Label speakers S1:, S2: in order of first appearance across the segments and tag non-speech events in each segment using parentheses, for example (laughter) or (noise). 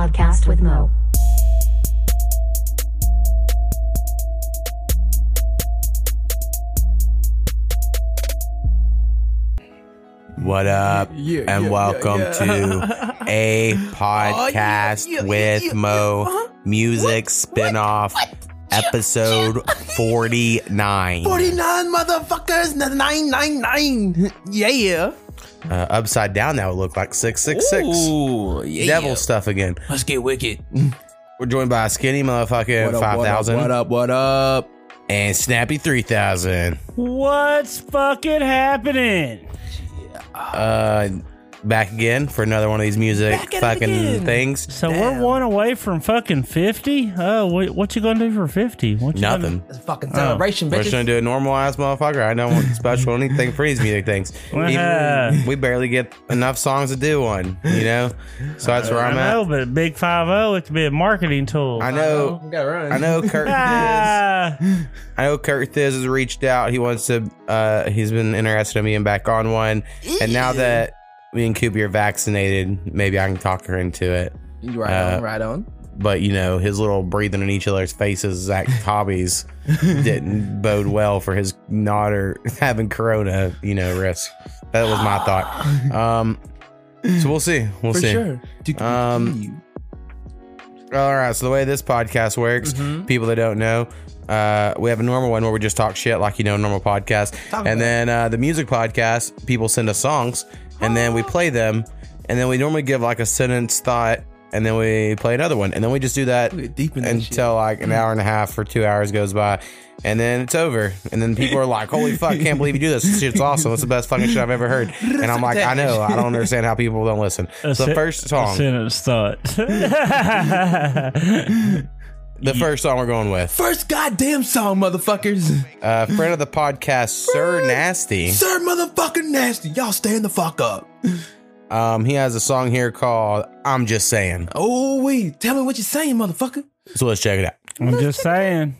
S1: podcast with Mo.
S2: What up?
S3: Yeah,
S2: and
S3: yeah,
S2: welcome
S3: yeah,
S2: to (laughs) a podcast
S3: yeah, yeah,
S2: with
S3: yeah,
S2: Mo
S3: uh-huh.
S2: Music Spinoff, episode 49.
S3: 49 motherfuckers, 999. (laughs) Yeah.
S2: Uh, upside down, that would look like 666.
S3: Ooh, yeah.
S2: Devil stuff again.
S3: Let's get wicked.
S2: We're joined by a Skinny Motherfucking 5000
S3: What up, what up?
S2: and Snappy 3000.
S4: What's fucking happening?
S2: Uh, back again for another one of these music
S3: Back at it
S2: fucking things.
S4: So
S3: Damn.
S4: we're one away from fucking fifty. Oh, what, what you gonna do for fifty? What you
S2: Nothing.
S3: It's a fucking celebration,
S2: We're just gonna do a normal ass motherfucker. I don't want (laughs) special anything for these music things. (laughs) Even- we barely get enough songs to do one, you know. So that's where
S4: Gonna,
S2: I'm
S4: I know,
S2: at.
S4: but Big Five O, it could be a marketing tool.
S2: I know.
S3: We gotta run.
S2: I know (laughs) Kurt.
S4: Ah,
S2: I know Kurt Thiz has reached out. He wants to. uh He's been interested in being back on one, and now that me and Koopy are vaccinated, maybe I can talk her into it.
S3: You right
S2: Uh,
S3: on, right on.
S2: But you know, his little breathing in each other's faces, act hobbies, (laughs) didn't bode well for his not (laughs) having corona, you know, risk. That was my thought. (gasps) Um, so we'll see. We'll
S3: For
S2: see.
S3: sure.
S2: Um. All right. So the way this podcast works,
S3: Mm-hmm.
S2: people that don't know, uh, we have a normal one where we just talk shit like you know, normal podcast,
S3: Talk
S2: and then uh, the music podcast, people send us songs, and then we play them, and then we normally give like a sentence thought, and then we play another one, and then we just do that
S3: We deep in that shit.
S2: until like an hour and a half or two hours goes by. And then it's over. And then people are like, holy fuck, can't believe you do this. This shit's (laughs) awesome. It's the best fucking shit I've ever heard. And I'm like, I know. I don't understand how people don't listen.
S4: a
S2: So the
S4: sen-
S2: first
S4: a
S2: song,
S4: sentence thought. (laughs) (laughs)
S2: the first song we're going with,
S3: First goddamn song, motherfuckers.
S2: uh, friend of the podcast, Sir Nasty.
S3: Sir motherfucking nasty. Y'all stand the fuck up.
S2: Um, he has a song here called "I'm Just Saying."
S3: Oh, wait. Tell me what you're saying, motherfucker.
S2: So let's check it out.
S4: I'm just saying.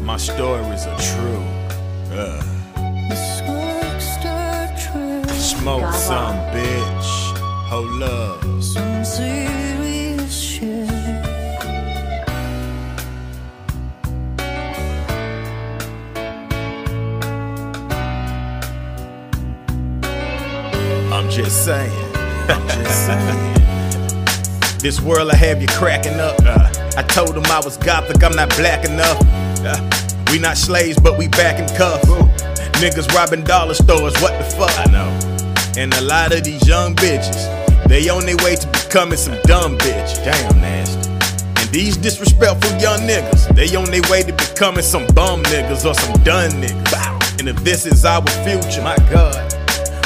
S5: My stories are true. Smoke some bitch. Hold up. I'm just saying. I'm just (laughs) saying. This world I have you cracking up. Uh, I told them I was gothic, I'm not black enough. Uh, we not slaves, but we back in cuffs. Niggas robbing dollar stores, what the fuck? I know. And a lot of these young bitches, they on their way to becoming some dumb bitch. Damn nasty. And these disrespectful young niggas, they on their way to becoming some bum niggas or some done niggas. And if this is our future, my God.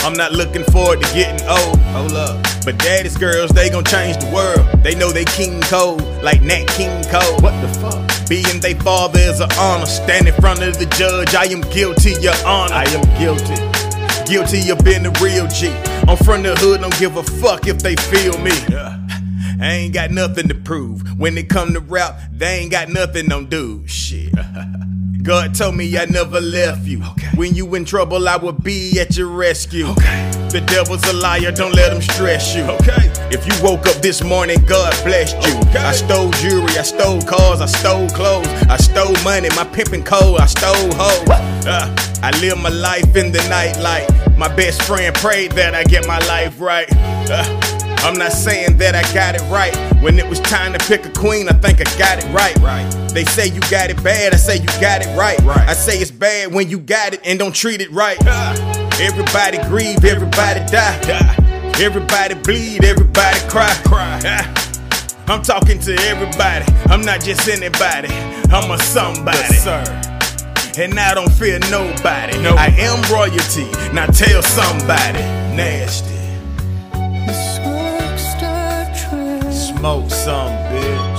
S5: I'm not looking forward to getting old. Hold up. But daddy's girls, they gon' change the world. They know they King Cole, like Nat King Cole. What the fuck? Being they father is an honor. Stand in front of the judge, I am guilty, your honor. I am guilty. Guilty of being a real G. I'm from the hood, don't give a fuck if they feel me. I ain't got nothing to prove. When it come to rap, they ain't got nothing on dude. Shit. (laughs) God told me I never left you. Okay. When you in trouble, I will be at your rescue. The devil's a liar, don't let him stress you. Okay. If you woke up this morning, God blessed you. I stole jewelry, I stole cars, I stole clothes, I stole money, my pimping cold, I stole hoes. Uh, I live my life in the nightlight. My best friend prayed that I get my life right. Uh, I'm not saying that I got it right. When it was time to pick a queen, I think I got it right. Right. They say you got it bad, I say you got it right. Right. I say it's bad when you got it and don't treat it right. Everybody grieve, everybody die. die. Everybody bleed, everybody cry. Cry. (laughs) I'm talking to everybody. I'm not just anybody. I'm a somebody. sir. And I don't fear nobody. No. I am royalty. Now tell somebody. Nasty. Smoke some, bitch.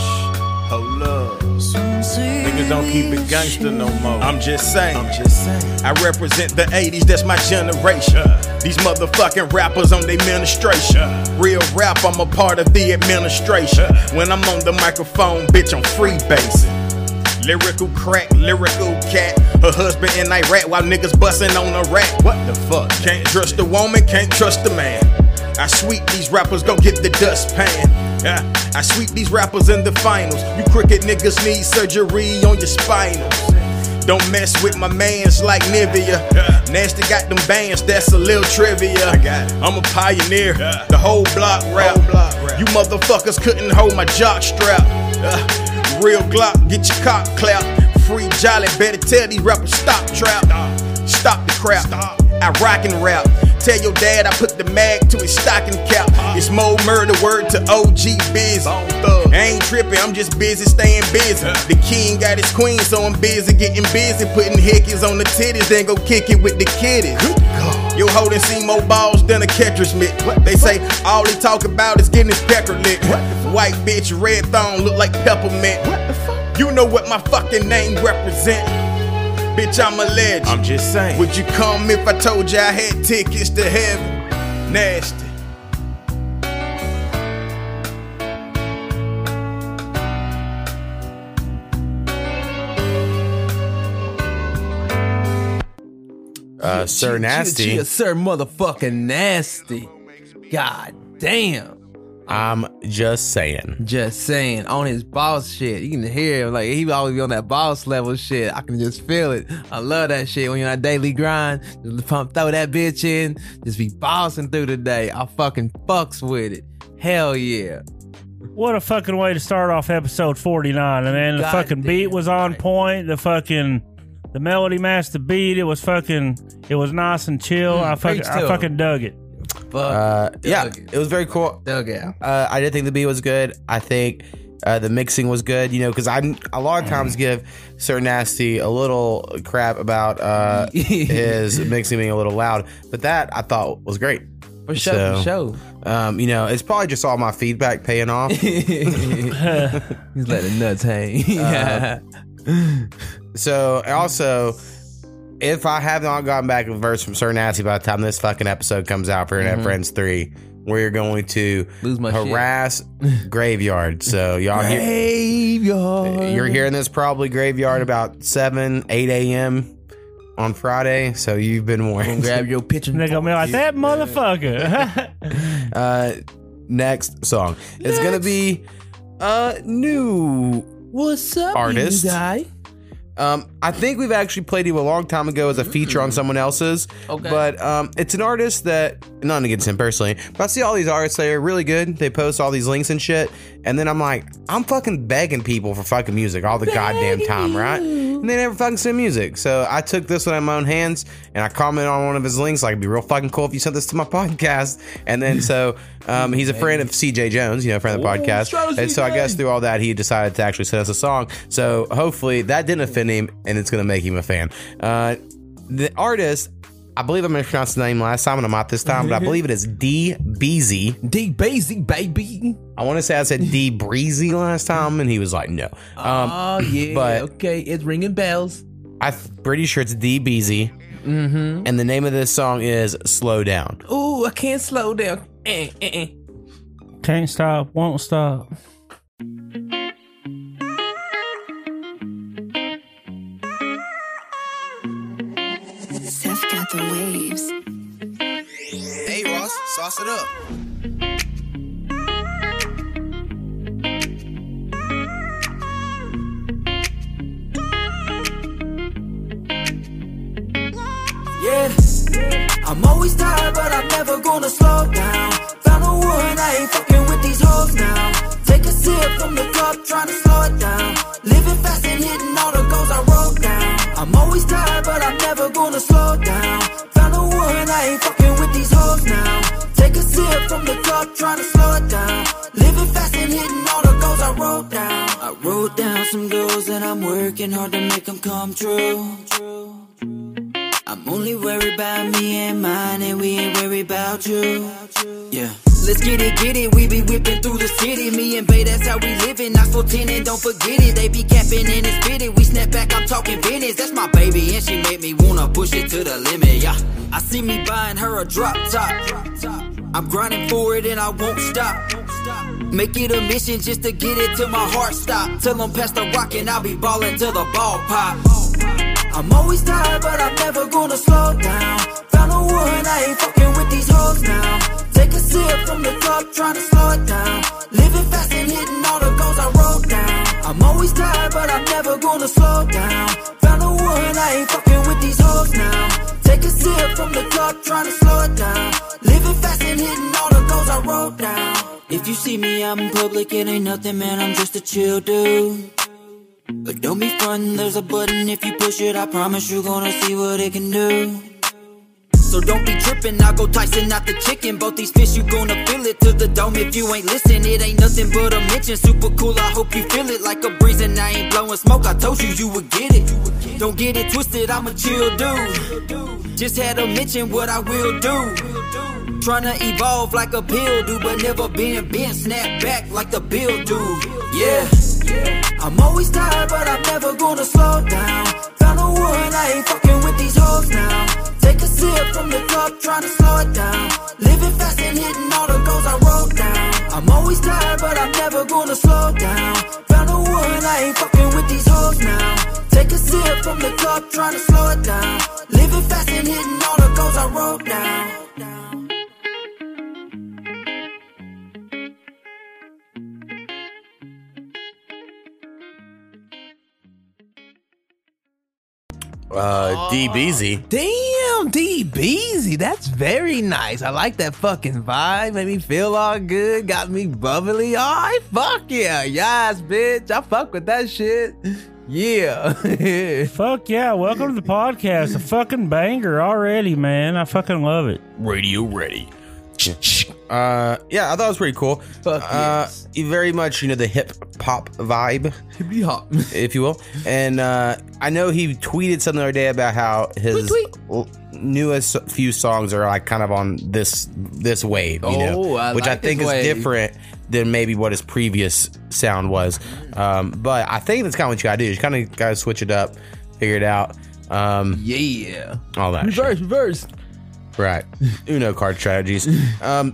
S5: Niggas don't keep it gangster no more. I'm just saying. I'm just saying. I represent the 80s, that's my generation. These motherfucking rappers on their administration. Real rap, I'm a part of the administration. When I'm on the microphone, bitch, I'm freebasing. Lyrical crack, lyrical cat. Her husband in Iraq while niggas bustin' on a rack. What the fuck? Can't trust a woman, can't trust a man. I sweep these rappers, go get the dustpan. Yeah. I sweep these rappers in the finals. You crooked niggas need surgery on your spinals. Don't mess with my mans like Nivea. Nasty got them bands, that's a little trivia. I got it. I'm a pioneer, the whole block rap. You motherfuckers couldn't hold my jock strap. Uh, real Glock, get your cock clap. Free jolly, better tell these rappers stop trap. Stop the crap. I rock and rap. Tell your dad I put the mag to his stocking cap. It's more murder word to OG biz. I ain't tripping, I'm just busy staying busy. The king got his queen, so I'm busy getting busy. Putting hickeys on the titties, then go kick it with the kiddies. You holding see more balls than a catcher's mitt. They say all they talk about is getting his pecker lit. White bitch, red thong, look like peppermint. You know what my fucking name represent. Bitch, I'm a legend.
S3: I'm just saying.
S5: Would you come if I told you I had tickets to heaven? Nasty.
S2: Uh, Sir Nasty.
S3: Sir, motherfucking nasty. God damn.
S2: I'm just saying.
S3: Just saying, on his boss shit, you can hear him like he always be on that boss level shit. I can just feel it. I love that shit when you're on a daily grind. Just pump, throw that bitch in, just be bossing through the day. I fucking fucks with it. Hell yeah.
S4: What a fucking way to start off episode 49. And man, the
S3: God
S4: fucking beat was on
S3: right.
S4: point. The fucking the melody matched the beat. It was fucking it was nice and chill. Mm, I fucking I fucking dug it.
S2: Uh, yeah,
S3: it.
S2: was very cool.
S3: Out.
S2: Uh, I did think the beat was good. I think uh, the mixing was good. You know, because I a lot of times give Sir Nasty a little crap about uh, (laughs) his mixing being a little loud, but that I thought was great.
S3: For sure,
S2: So-
S3: for sure.
S2: Um, you know, it's probably just all my feedback paying off. (laughs)
S3: He's letting nuts hang. (laughs)
S2: Uh, So also, if I have not gotten back a verse from Sir Nasty by the time this fucking episode comes out for Internet Friends three, we're going to
S3: Mm-hmm. Lose my shit.
S2: harass (laughs) Graveyard. So y'all hear,
S3: Graveyard.
S2: you're hearing this probably Graveyard about seven, eight a.m. on Friday. So you've been warned.
S3: Grab your (laughs) pitch and
S4: They gonna be like that motherfucker. (laughs)
S2: Uh, next song. It's gonna be a new
S3: What's up,
S2: Artist.
S3: you guy?
S2: Um, I think we've actually played you a long time ago as a feature on someone else's.
S3: Okay.
S2: But um, it's an artist that, not against him personally, but I see all these artists that are really good. They post all these links and shit. And then I'm like, I'm fucking begging people for fucking music all the goddamn time, right? And they never fucking send music. So I took this one in my own hands and I commented on one of his links, like, it'd be real fucking cool if you sent this to my (laughs) podcast. And then so um, he's a (laughs) friend of CJ Jones, you know, friend of the
S3: Ooh,
S2: podcast. And so I guess through all that, he decided to actually send us a song. So hopefully that didn't offend him, and it's going to make him a fan. Uh, the artist, I believe I'm going to pronounce the name last time, and I'm not this time, but I believe it is D Beezy.
S3: D Basie, baby.
S2: I want to say I said D Breezy last time, and he was like, no. Um,
S3: oh yeah,
S2: but-
S3: okay, it's ringing bells.
S2: I'm pretty sure it's D Beezy,
S3: Mm-hmm.
S2: and the name of this song is Slow Down.
S3: Ooh, I can't slow down. Eh, eh, eh.
S4: Can't stop, won't stop.
S6: Sauce it up.
S7: Yeah, I'm always tired, but I'm never gonna slow down. Found a one, I ain't fucking with these hoes now. Take a sip from the cup, tryna slow it down. Cup, tryna slow it down. Living fast and hitting all the goals I wrote down. I wrote down some goals and I'm working hard to make them come true. I'm only worried about me and mine, and we ain't worried about you. Yeah. Let's get it, get it. We be whipping through the city. Me and Bay, that's how we living. Not for 10 and don't forget it. They be capping and it's fitting. We snap back, I'm talking business. That's my baby, and she made me wanna push it to the limit. Yeah. I see me buying her a drop top. I'm grinding for it and I won't stop. Make it a mission just to get it till my heart stop. Till I'm past the rock and I'll be ballin' till the ball pop. I'm always tired, but I'm never gonna slow down. Found a one, I ain't fucking with these hoes now. Take a sip from the cup, tryna slow it down. Living fast and hitting all the goals I wrote down. I'm always tired, but I'm never gonna slow down. Found a one, I ain't fucking with these hoes now. Take a sip from the cup, tryna slow it down. Living fast and hitting all the goals I wrote down. If you see me out in public, it ain't nothing, man. I'm just a chill dude. But don't be frontin', there's a button. If you push it, I promise you're gonna see what it can do. So don't be trippin', I'll go Tyson, not the chicken. Both these fish, you gonna feel it to the dome if you ain't listen. It ain't nothing but a mention. Super cool, I hope you feel it like a breeze and I ain't blowing smoke. I told you you would get it. Don't get it twisted, I'm a chill dude. Just had to mention what I will do. Tryna evolve like a pill do, but never been bent, snap back like the bill do. Yeah. I'm always tired, but I'm never gonna slow down. Found a one, I ain't fucking with these hoes now. Always tired, but I'm never gonna slow down. Found a one, I ain't fucking with these hoes now. Take a sip from the cup, tryna slow it down. Living fast and hitting
S2: Uh, D Beezy.
S3: Damn, D Beezy. That's very nice. I like that fucking vibe. Made me feel all good. Got me bubbly. All right, fuck yeah. Yes, bitch. I fuck with that shit. Yeah. (laughs)
S4: Fuck yeah, welcome to the podcast. A fucking banger already, man. I fucking love it.
S2: Radio ready. Uh, yeah, I thought it was pretty cool.
S3: Fuck
S2: uh,
S3: yes.
S2: very much, you know, the hip hop vibe,
S3: Hippity hop. (laughs)
S2: if you will. And uh, I know he tweeted something the other day about how his
S3: Tweet,
S2: l- newest few songs are like kind of on this this wave, you know,
S3: Oh, I
S2: which I
S3: like
S2: think
S3: this
S2: is
S3: wave.
S2: different than maybe what his previous sound was. Um, but I think that's kind of what you gotta do. You kind of gotta switch it up, figure it out, um,
S3: Yeah.
S2: all that. shit.
S3: Reverse, reverse.
S2: Right. (laughs) Uno card strategies. Um,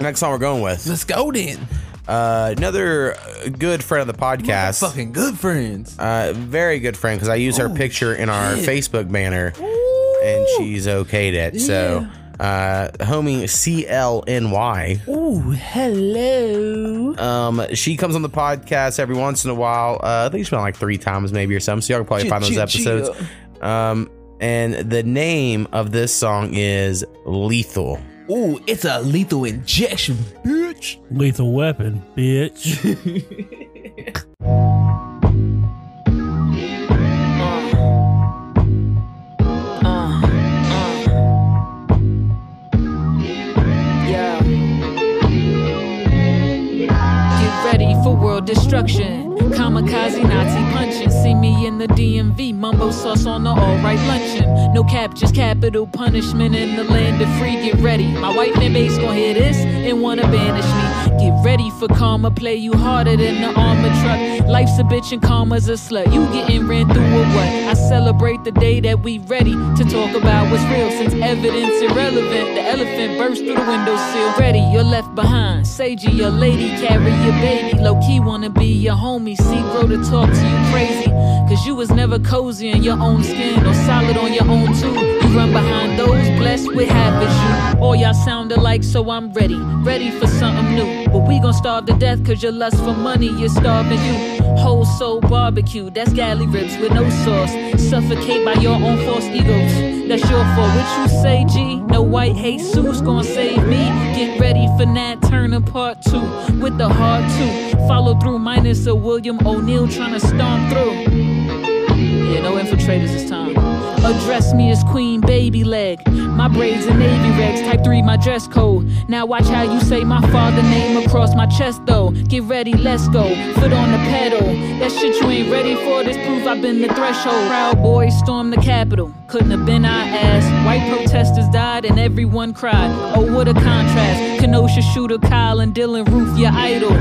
S2: next song we're going with
S3: Let's go then.
S2: uh, another good friend of the podcast.
S3: Fucking good friends.
S2: Uh, very good friend because I use her
S3: Oh,
S2: picture in our
S3: shit.
S2: Facebook banner and she's okayed it. So, uh, homie CLNY.
S3: Ooh, hello.
S2: Um, she comes on the podcast every once in a while. Uh, I think she's been on like three times maybe or something. So y'all can probably
S3: Chill,
S2: find those
S3: chill,
S2: episodes. Um, and the name of this song is Lethal.
S3: Ooh, it's a lethal injection, bitch.
S4: Lethal weapon, bitch. (laughs)
S8: Get ready for world destruction. Kamikaze Nazi punching. See me in the DMV. Mumbo sauce on the alright luncheon. No cap, just capital punishment in the land of free. Get ready. My white fan base gon' hear this and wanna banish me. Get ready for karma. Play you harder than the armor truck. Life's a bitch and karma's a slut. You getting ran through or what? I celebrate the day that we ready to talk about what's real. Since evidence irrelevant, the elephant burst through the windowsill. Ready, you're left behind. Sagey, your lady, carry your baby. Low key wanna be your homie. See, bro, to talk to you crazy. Cause you was never cozy in your own skin or solid on your own too. Run behind those blessed with habits. You all y'all sound alike, so I'm ready. Ready for something new. But we gon' starve to death cause your lust for money is starving you. Whole soul barbecue, that's galley ribs with no sauce. Suffocate by your own false egos. That's your fault. What you say, G? No white Jesus gon' save me. Get ready for Nat Turner part two with the hard two. Follow through minus a William O'Neal tryna storm through. Yeah, no infiltrators this time. Address me as Queen Baby Leg. My braids and navy regs. Type 3, my dress code. Now watch how you say my father name across my chest though. Get ready, let's go. Foot on the pedal. That shit you ain't ready for. This proof I've been the threshold. Proud boys storm the Capitol. Couldn't have been our ass. White protesters died and everyone cried. Oh, what a contrast. Kenosha shooter Kyle and Dylann Roof, your idol.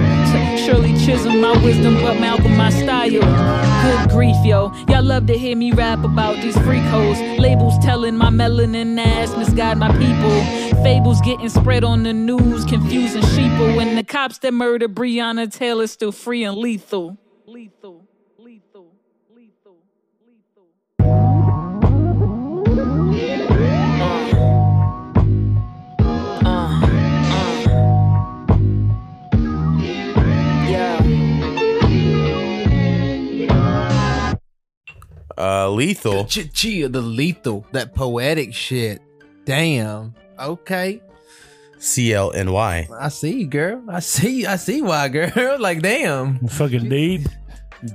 S8: Shirley Chisholm, my wisdom, but Malcolm, my style. Good grief, yo. Y'all love to hear me rap about these freak hoes. Labels telling my melanin ass, misguide my people. Fables getting spread on the news, confusing sheeple. When the cops that murdered Breonna Taylor still free and lethal. Lethal, Uh,
S2: lethal.
S3: Ch- Chia, the lethal, that poetic shit. Damn. Okay.
S2: C L N Y.
S3: I see you, girl. I see. I see why, girl. (laughs) like, damn.
S4: Fucking deep.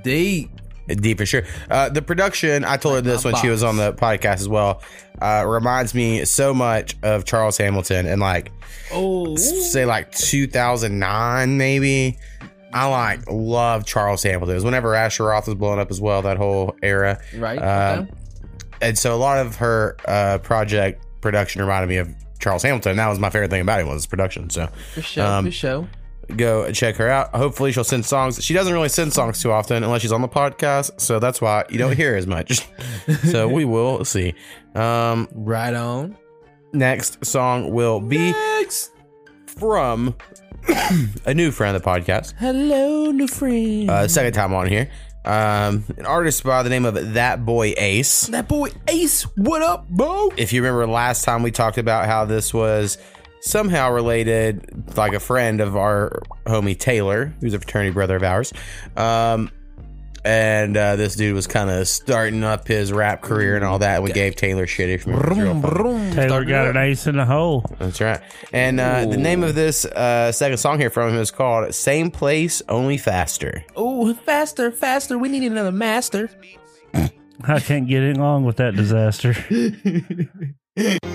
S3: Deep.
S2: Deep for sure. Uh, the production, I told her this when she was on the podcast as well, uh, reminds me so much of Charles Hamilton and like,
S3: Oh.
S2: say like 2009 maybe. I like love Charles Hamilton. It was whenever Asher Roth was blowing up as well, that whole era.
S3: Right.
S2: Um,
S3: okay.
S2: and so a lot of her uh, project production reminded me of Charles Hamilton. That was my favorite thing about him was his production. So
S3: For sure.
S2: um,
S3: for sure.
S2: go check her out. Hopefully she'll send songs. She doesn't really send songs too often unless she's on the podcast. So that's why you don't hear as much. (laughs) so we will see. Um,
S3: Right on.
S2: next song will be
S3: Next.
S2: from (coughs) a new friend of the podcast.
S3: Hello, new friend.
S2: Uh, second time on here. Um, an artist by the name of That Boi Ace.
S3: that Boi Ace. What up, bro?
S2: if you remember last time we talked about how this was somehow related, like a friend of our homie Taylor, who's a fraternity brother of ours. Um, and uh, this dude was kind of starting up his rap career and all that. We gave Taylor shit. If you remember, real fun.
S4: Taylor got an ace in the hole.
S2: That's right. And uh, the name of this uh, second song here from him is called "Same Place, Only Faster."
S3: Oh, faster, faster. We need another master.
S4: I can't get along with that disaster. (laughs)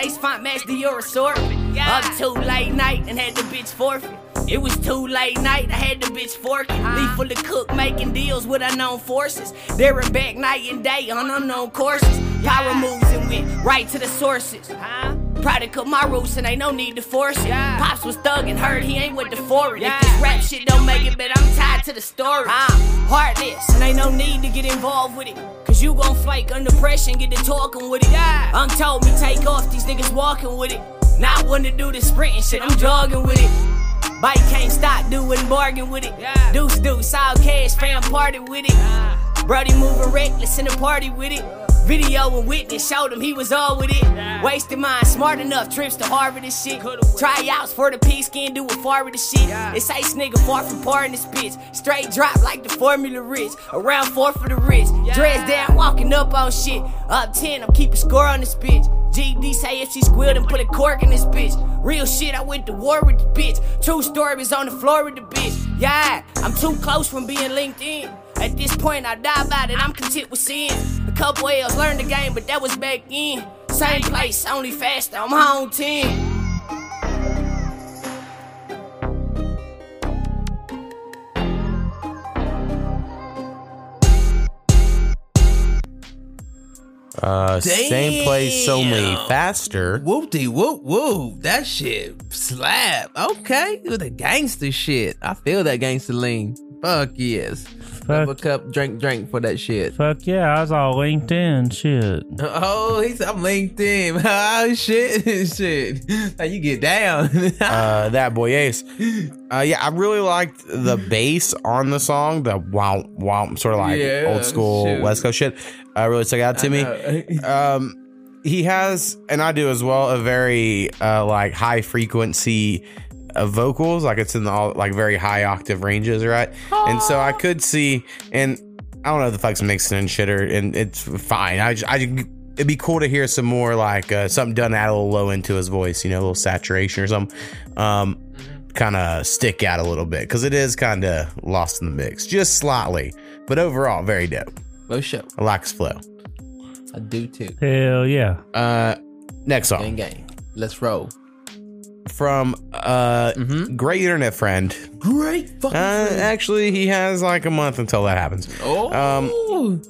S9: ace font match the your assortment. Up too late night and had the bitch forfeit. It was too late night, I had the bitch forking. Uh-huh. Leave full of cook, making deals with unknown forces. They're back night and day on unknown courses. Power moves and went right to the sources. Uh-huh. Product of my roots and ain't no need to force it. Pops was thuggin', heard he ain't with the foreign. If this rap shit don't make it, but I'm tied to the story. I'm heartless and ain't no need to get involved with it. Cause you gon' flake under pressure and get to talking with it. Unc told me take off, these niggas walking with it. Not one to do the sprinting shit, I'm jogging with it. Bike can't stop doing bargain with it. Deuce deuce, all cash, fam party with it. Brody moving reckless in the party with it. Video and witness showed him he was all with it. Wasted mine, smart enough, trips to Harvard and shit. Tryouts for the pigskin, do a far with the shit. It's Ace nigga far from par in this bitch. Straight drop like the formula rich. Around four for the rich. Dressed down, walking up on shit. Up 10, I'm keeping score on this bitch. GD say if she squealed and put a cork in this bitch. Real shit, I went to war with the bitch. True story was on the floor with the bitch. Yeah, I'm too close from being linked in. At this point, I die about it, I'm content with sin. A couple L's learned the game, but that was back in. Same place, only faster, I'm home 10.
S2: Uh, same place, only
S3: Damn.
S2: faster.
S3: Whoop de whoop whoop. That shit slap. Okay. With the gangster shit. I feel that gangster lean. Fuck yes. Double cup, drink, drink for that shit.
S4: Fuck yeah, I was all LinkedIn shit.
S3: Oh, he's I'm LinkedIn. (laughs) Oh shit, (laughs) shit. How you get down? (laughs)
S2: uh, that Boi Ace. Uh, yeah, I really liked the bass on the song. The wow, wow, sort of like
S3: Yeah,
S2: old school
S3: shoot.
S2: West Coast shit. Uh, really stuck out to
S3: I
S2: me. Um, he has, and I do as well, a very uh, like high frequency of vocals. Like it's in the all like very high octave ranges, right? And so I could see, and I don't know if the fuck's mixing and shit, or and it's fine. I, just, I it'd be cool to hear some more like uh, something done add a little low into his voice, you know, a little saturation or something. Um, kind of stick out a little bit because it is kind of lost in the mix, just slightly, but overall very dope.
S3: Bo show.
S2: I like his flow.
S3: I do too.
S4: Hell yeah.
S2: Uh, next song.
S3: Gang gang. Let's roll.
S2: From uh great internet friend.
S3: Great fucking
S2: Uh,
S3: friend.
S2: actually, he has like a month until that happens.
S3: Oh,
S2: Um,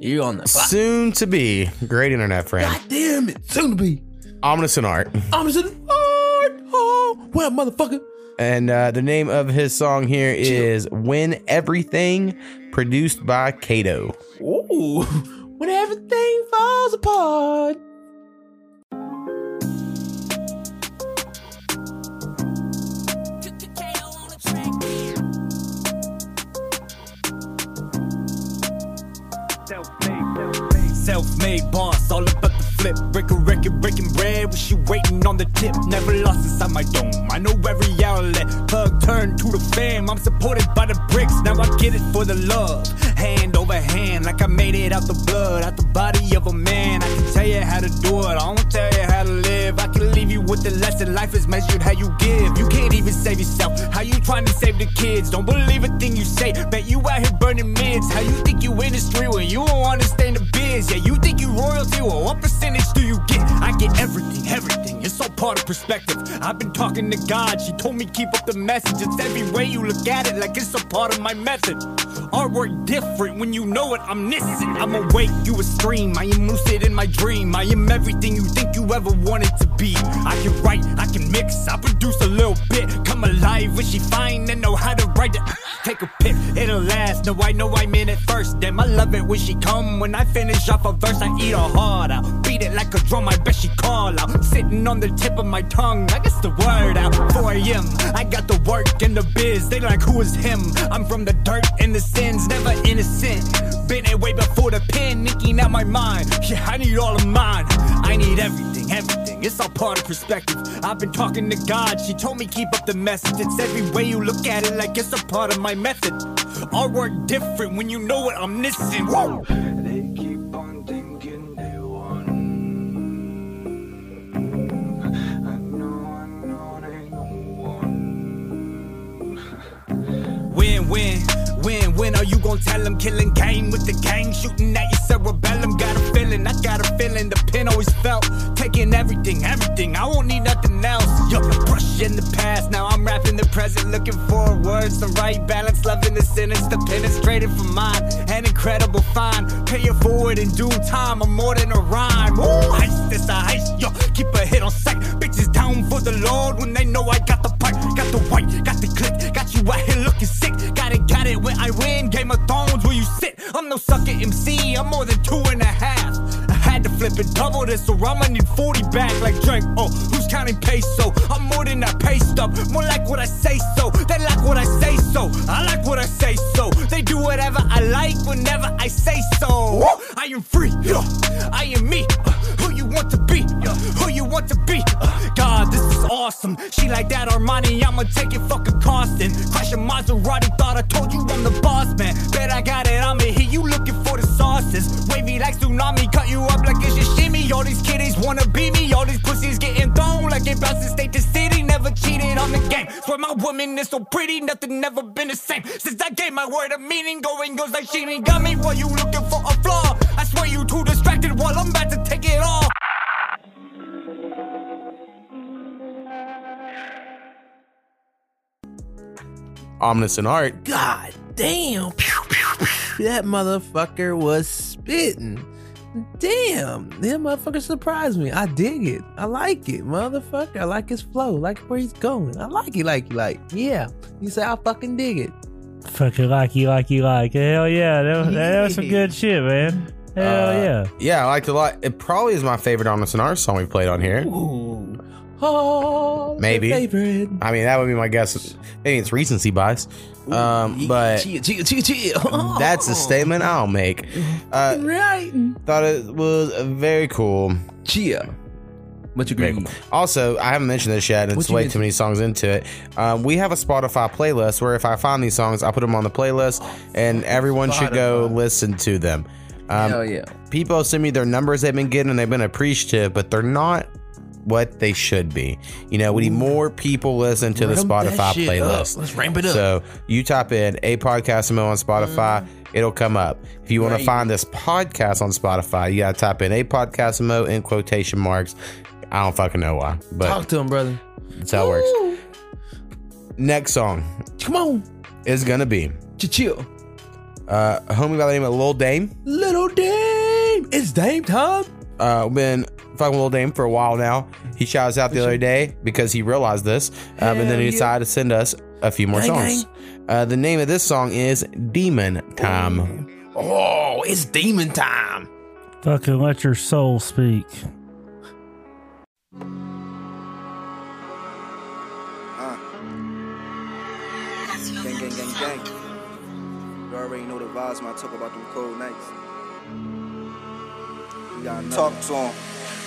S3: you on the
S2: soon to be great internet friend,
S3: God damn it. Soon to be.
S2: Omniscient Art,
S3: I'm just in oh, well, motherfucker.
S2: and uh, the name of his song here is "Win Everything," produced by Kato.
S3: Ooh, (laughs) when everything falls apart.
S10: Self-made boss, all about flip. Break a record, breaking bread. Wish she waiting on the tip. Never lost inside my dome. I know every outlet. Plug turned to the fam. I'm supported by the bricks. Now I get it for the love. Hand over hand, like I made it out the blood, out the body of a man. I can tell you how to do it. I won't tell you how to live. I can leave you with the lesson. Life is measured how you give. You can't even save yourself. How you trying to save the kids? Don't believe a thing you say. Bet you out here burning mids. How you think you industry when you don't understand the biz? Yeah, you think you royalty? Well, what percentage do you get? I get everything, everything. It's all part of perspective. I've been talking to God. She told me keep up the message. It's every way you look at it, like it's a part of my method. Artwork different when you know it. I'm missing. I'm awake, you a stream. I am lucid in my dream. I am everything you think you ever wanted to be. I can write, I can mix, I produce a little bit. Come alive when she fine and know how to write it. Take a pic, it'll last. No, I know I'm in it first. Damn, I love it when she come. When I finish off a verse, I eat her heart out. Beat it like a drum, I bet she call out. Sitting on the tip of my tongue, I guess the word out. 4 a.m. I got the work and the biz. They like, who is him? I'm from the dirt and the sins, never innocent. Been it way before the pen, nicking out my mind. Yeah, I need all of mine. I need everything, everything. It's all part of perspective. I've been talking to God. She told me keep up the message. It's every way you look at it, like it's a part of my method. Artwork different when you know what I'm missing. Win, when are you gonna tell them killing game with the gang shooting at your cerebellum? Got a feeling, I got a feeling the pen always felt taking everything, everything. I won't need nothing else. Yo, brush in the past, now I'm rapping the present, looking for words, the right balance, loving the sentence, the penetrated for mine, an incredible find. Pay it forward in due time, I'm more than a rhyme. Woo, heist, this a heist, yo, keep a hit on sight. Bitches down for the Lord when they know I got the pipe, got the white, got the click, got you out here looking sick. Got it, when I win. Game of Thrones, where you sit. I'm no sucker MC, I'm more than two and a half. I had to flip it, double this, so I'ma need 40 back like Drake. Oh, who's counting peso? I'm more than that pay stub, more like what I say so. They like what I say so, I like what I say so. They do whatever I like whenever I say so. I am free. I am me. Uh. Want to be? Who you want to be? Uh, God, this is awesome. She like that Armani, I'ma take it fucking constant. Crash a Maserati, thought I told you I'm the boss man. Bet I got it, I'ma hit you looking for the sauces. Wavy like tsunami, cut you up like it's shimmy. All these kiddies wanna be me, all these pussies getting thrown like it bounces state to city. Never cheated on the game. Swear my woman is so pretty, nothing never been the same. Since I gave my word a meaning, going goes like she ain't got me. While you looking for a flaw, I swear you too distracted while I'm about to take it off.
S2: Omniscient Art.
S3: God damn. Pew, pew, pew. That motherfucker was spitting. Damn. That motherfucker surprised me. I dig it. I like it, motherfucker. I like his flow. I like where he's going. I like it, like, you like. Yeah. You say I fucking dig it.
S4: Fucking like you, like you, like. Hell yeah. That was, that was some good (laughs) shit, man. Hell
S2: Uh,
S4: yeah.
S2: Yeah, I liked it a lot. It probably is my favorite Omniscient Art song we played on here.
S3: Ooh. Oh,
S2: Maybe.
S3: favorite.
S2: I mean, that would be my guess. Maybe it's recency bias. Um, but
S3: chia. (laughs)
S2: that's a statement I'll make. Uh,
S3: right.
S2: thought it was very cool.
S3: Chia. What you agree?
S2: cool. Also, I haven't mentioned this yet. and It's way
S3: mention?
S2: too many songs into it. Um, we have a Spotify playlist where if I find these songs, I put them on the playlist, and everyone should go listen to them. Um,
S3: Hell yeah.
S2: People send me their numbers they've been getting and they've been appreciative, but they're not what they should be. You know, we need more people listen to the
S3: Ramp
S2: Spotify playlist.
S3: up. Let's ramp it up.
S2: So you type in a podcast mo on Spotify, it'll come up. If you want to find this podcast on Spotify, you gotta type in a podcast mo in quotation marks. I don't fucking know why, but
S3: Talk to him, brother.
S2: that's how it works. Next song
S3: Come on.
S2: is gonna be
S3: Chill.
S2: uh, a homie by the name of Lil Dame.
S3: Little Dame. It's Dame time.
S2: Uh, been fucking with Lil Dame for a while now. He shouted us out the other day because he realized this, um, and then he decided to send us a few more songs. Uh, the name of this song is Demon Time.
S3: Oh, it's demon time.
S4: Fucking let your soul speak.
S6: Gang, gang, gang, gang. You already know the vibes when I talk about them cold nights. You gotta know. Talk to 'em.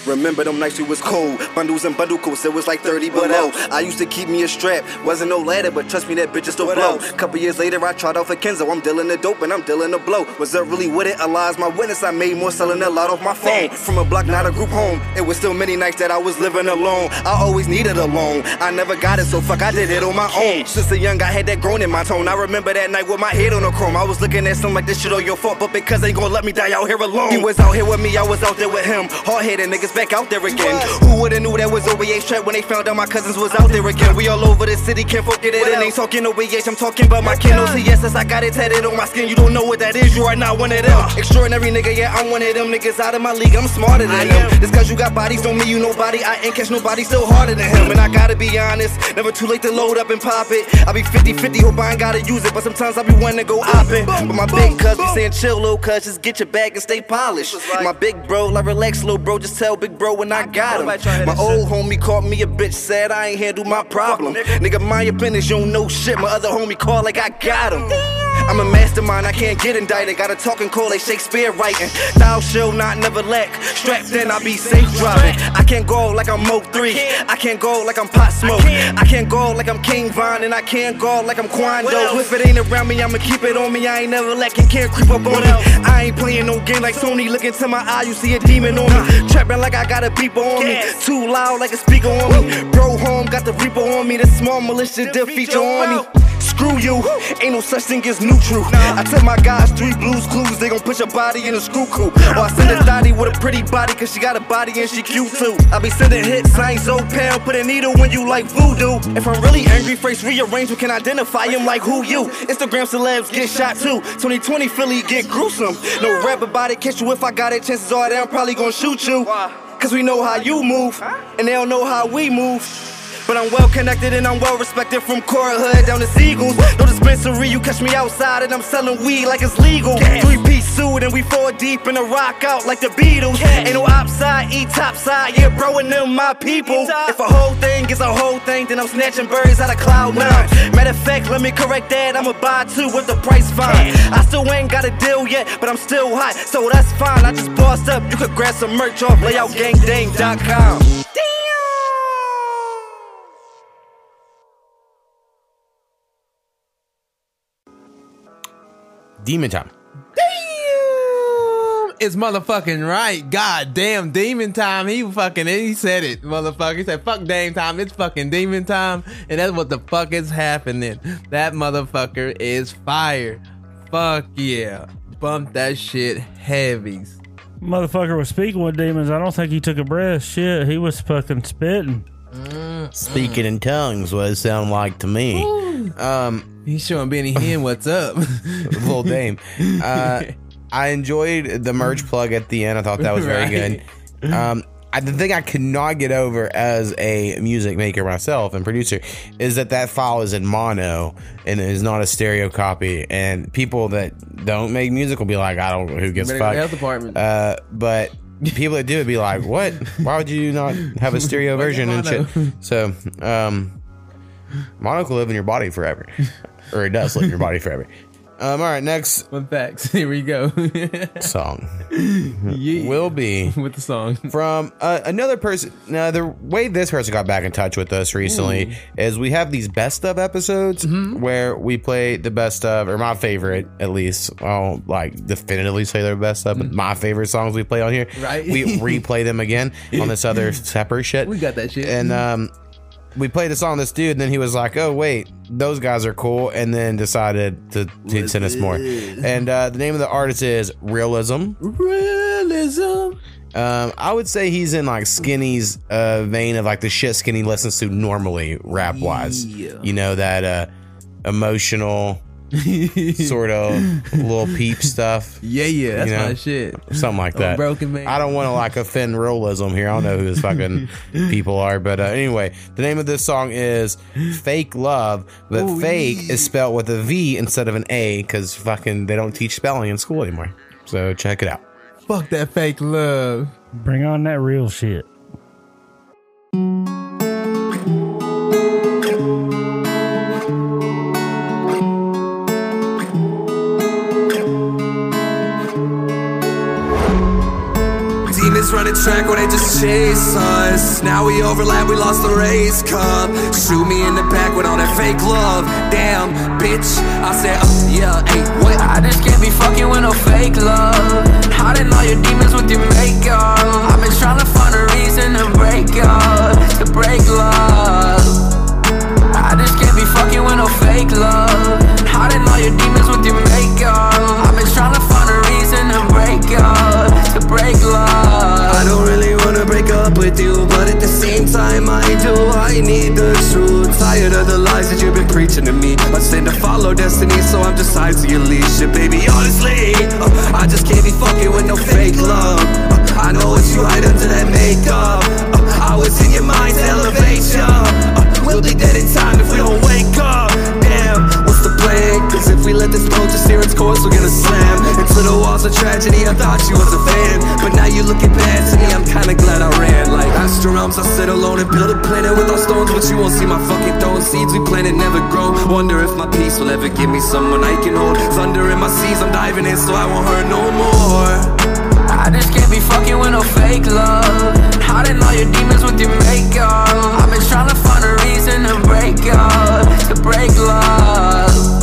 S6: Remember them nights we was cold, bundles and bundle coats, it was like 30 below. I used to keep me a strap, wasn't no ladder, but trust me, that bitch is still blow. Couple years later, I tried out for Kenzo, I'm dealing the dope and I'm dealing the blow. Was that really with it? Elias, my witness, I made more selling a lot off my phone. From a block, not a group home. It was still many nights that I was living alone. I always needed a loan. I never got it, so fuck, I did it on my own. Since a young, I had that grown in my tone. I remember that night with my head on the chrome. I was looking at something like this shit on your fault, but because they gon' let me die out here alone. He was out here with me, I was out there with him. Hard headed niggas back out there again. Who would've knew that was OBH trap when they found out my cousins was out there again? We all over the city, can't forget it. And ain't talking OBH, I'm talking about my kin. OCSS, I got it tatted on my skin. You don't know what that is, you are not one of them. Extraordinary nigga, yeah, I'm one of them niggas out of my league. I'm smarter than them. Just cause you got bodies don't mean you nobody. I ain't catch nobody still harder than him. And I gotta be honest, never too late to load up and pop it. I be 50 50, hope I ain't gotta use it. But sometimes I be wanting to go oppin'. But my big cuz be saying chill, little cuz, just get your bag and stay polished. My big bro, like relax, little bro, just tell big bro when I got him. My old homie called me a bitch, said I ain't handle my problem. Nigga, my business, you don't know shit. My other homie called like I got him. I'm a mastermind, I can't get indicted. Got a talking cold like Shakespeare writing. Thou shall not never lack. Strapped in, I be safe driving. I can't go like I'm Mo 3. I can't go like I'm Pop Smoke. I can't go like I'm King Von, and I can't go like I'm Quando. If it ain't around me, I'ma keep it on me. I ain't never lacking, can't creep up on me. I ain't playing no game like Sony. Look into my eye, you see a demon on me. Trapping like I got a beeper on me. Too loud like a speaker on me. Bro home, got the reaper on me. The small militia, death feature on me. Screw you, ain't no such thing as neutral. I tell my guys three blues clues, they gon' put your body in a screw coop. Or I send a thotty with a pretty body, cause she got a body and she cute too. I be sending hits, I ain't so pale, put a needle when you like voodoo. If I'm really angry, face rearrange, we can identify him like who you. Instagram celebs get shot too. 2020 Philly get gruesome. No rap about it, catch you if I got it, chances are they I'm probably gonna shoot you. Cause we know how you move, and they don't know how we move. But I'm well connected and I'm well respected from Cora Hood down to Seagulls. No dispensary, you catch me outside and I'm selling weed like it's legal. Three piece suit and we four deep in a rock out like the Beatles. Ain't no outside, eat topside, yeah, bro, and them my people. If a whole thing is a whole thing, then I'm snatching birds out of cloud nine. Matter of fact, let me correct that, I'ma buy two with the price fine. I still ain't got a deal yet, but I'm still hot, so that's fine. I just bossed up, you could grab some merch off layoutgangdang.com.
S2: Demon Time.
S3: Damn! It's motherfucking right. God damn, demon time. He fucking he said it, motherfucker. He said, fuck Dame time. It's fucking demon time. And that's what the fuck is happening. That motherfucker is fire. Fuck yeah. Bump that shit heavies.
S4: Motherfucker was speaking with demons. I don't think he took a breath. Shit, he was fucking spitting.
S2: Speaking in tongues, what it sound like to me. Um,
S3: He's showing Benny Hinn what's up. (laughs)
S2: little dame. Uh, I enjoyed the merch plug at the end. I thought that was very
S3: Right.
S2: good. Um, I, the thing I cannot get over as a music maker myself and producer is that that file is in mono and is not a stereo copy. And people that don't make music will be like, I don't know who gives a
S3: Better go to the
S2: fuck.
S3: health department.
S2: Uh, but people that do would be like, what? Why would you not have a stereo
S3: Why
S2: version and
S3: mono?
S2: shit? So, um, mono can live in your body forever, or it does live your body forever. Um, all right, next
S3: Fun facts. (laughs) Here we go. (laughs)
S2: song
S3: yeah.
S2: will be (laughs)
S3: with the song.
S2: from uh, another person. Now, the way this person got back in touch with us recently is we have these best of episodes
S3: Mm-hmm.
S2: where we play the best of, or my favorite at least. I'll like definitively say they're best of, but my favorite songs we play on here.
S3: Mm-hmm. Right.
S2: We replay them again on this other separate shit.
S3: We got that shit.
S2: And um, we played a song this dude, and then he was like, "Oh wait, those guys are cool," and then decided to, to send us more. And uh, the name of the artist is Realism.
S3: Realism.
S2: Um, I would say he's in like Skinny's uh, vein of like the shit Skinny listens to normally, rap wise.
S3: Yeah.
S2: You know that uh, emotional sort of little peep stuff,
S3: Yeah, yeah. That's
S2: You know?
S3: my shit.
S2: something like that.
S3: broken man.
S2: I don't want to like offend ReAlism here. I don't know who his fucking (laughs) people are, but uh, anyway, the name of this song is "Fake Love," but
S3: Ooh,
S2: "fake"
S3: yeah.
S2: is spelled with a V instead of an A because fucking they don't teach spelling in school anymore. So check it out.
S3: Fuck that fake love.
S4: Bring on that real shit.
S11: Track where they just chase us. Now we overlap, we lost the race cup. Shoot me in the back with all that fake love. Damn, bitch. I said, uh, yeah, hey, what?
S7: I just can't be fucking with no fake love. Hiding all your demons with your makeup. I've been trying to find a reason to break up, to break love. I just can't be fucking with no fake love. Hiding all your demons with your makeup. I've been trying to find a reason to break up, to break love.
S11: I don't really wanna break up with you, but at the same time I do. I need the truth. Tired of the lies that you've been preaching to me. I stand to follow destiny, so I'm just tied to your. And baby, honestly, uh, I just can't be fucking with no fake love. Uh, I know it's you hide under that makeup. Uh, I was in your mind's elevation. Uh, we'll be dead in time if we don't wake up. Cause if we let this boat just steer its course, we're gonna slam into the walls of tragedy. I thought you was a fan, but now you looking to me. I'm kinda glad I ran. Like astral realms, I sit alone and build a planet with our stones, but you won't see my fucking throwing Seeds we planted never grow. Wonder if my peace will ever give me someone I can hold. Thunder in my seas, I'm diving in so I won't hurt no more.
S7: I just can't be fucking with no fake love. Hiding all your demons with your makeup. I've been trying to find a reason to break up, to break love.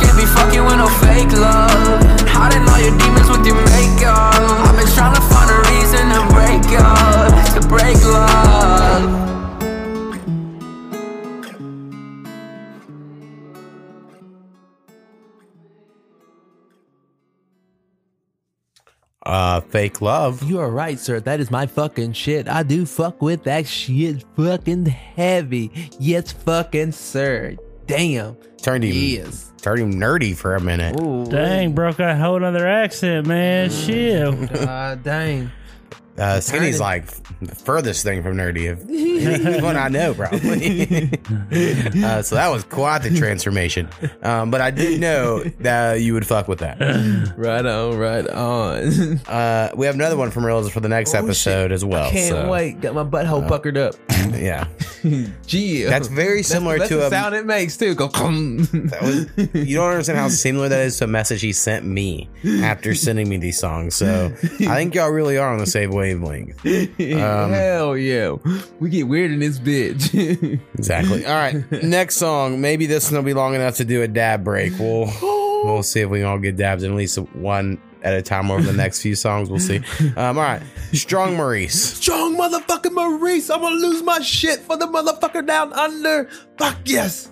S7: I just can't be fucking with no fake love. Hiding all your demons with your makeup. I've been trying to find a reason to break up, to break love.
S2: Uh, "Fake Love."
S3: You are right, sir. That is my fucking shit. I do fuck with that shit fucking heavy. Yes, fucking sir. Damn.
S2: Turned him,
S3: Yes.
S2: turned him nerdy for a minute.
S3: Ooh,
S4: Dang, broke a whole other accent, man. Shit.
S3: God dang.
S2: Uh, Skinny's like the furthest thing from nerdy. If, one I know, probably. (laughs) uh, so that was quite the transformation. Um, but I did know that you would fuck with that.
S3: Right on, right on. (laughs)
S2: Uh, we have another one from Reels for the next episode as well.
S3: Can't
S2: so,
S3: wait. Got my butthole puckered up. (laughs)
S2: Yeah,
S3: Gee.
S2: that's very similar
S3: that's
S2: to
S3: the
S2: a.
S3: sound it makes too. Go.
S2: that was, you don't understand how similar that is to a message he sent me after sending me these songs. So I think y'all really are on the same wavelength. (laughs) Um,
S3: Hell yeah. We get weird in this bitch. (laughs)
S2: Exactly. All right. (laughs) Next song. Maybe this one will be long enough to do a dab break. We'll (gasps) we'll see if we can all get dabs in at least one at a time over the next few songs. We'll see. Um, all right. Strong Maurice.
S3: Strong motherfucking Maurice. I'm gonna lose my shit for the motherfucker down under. Fuck yes.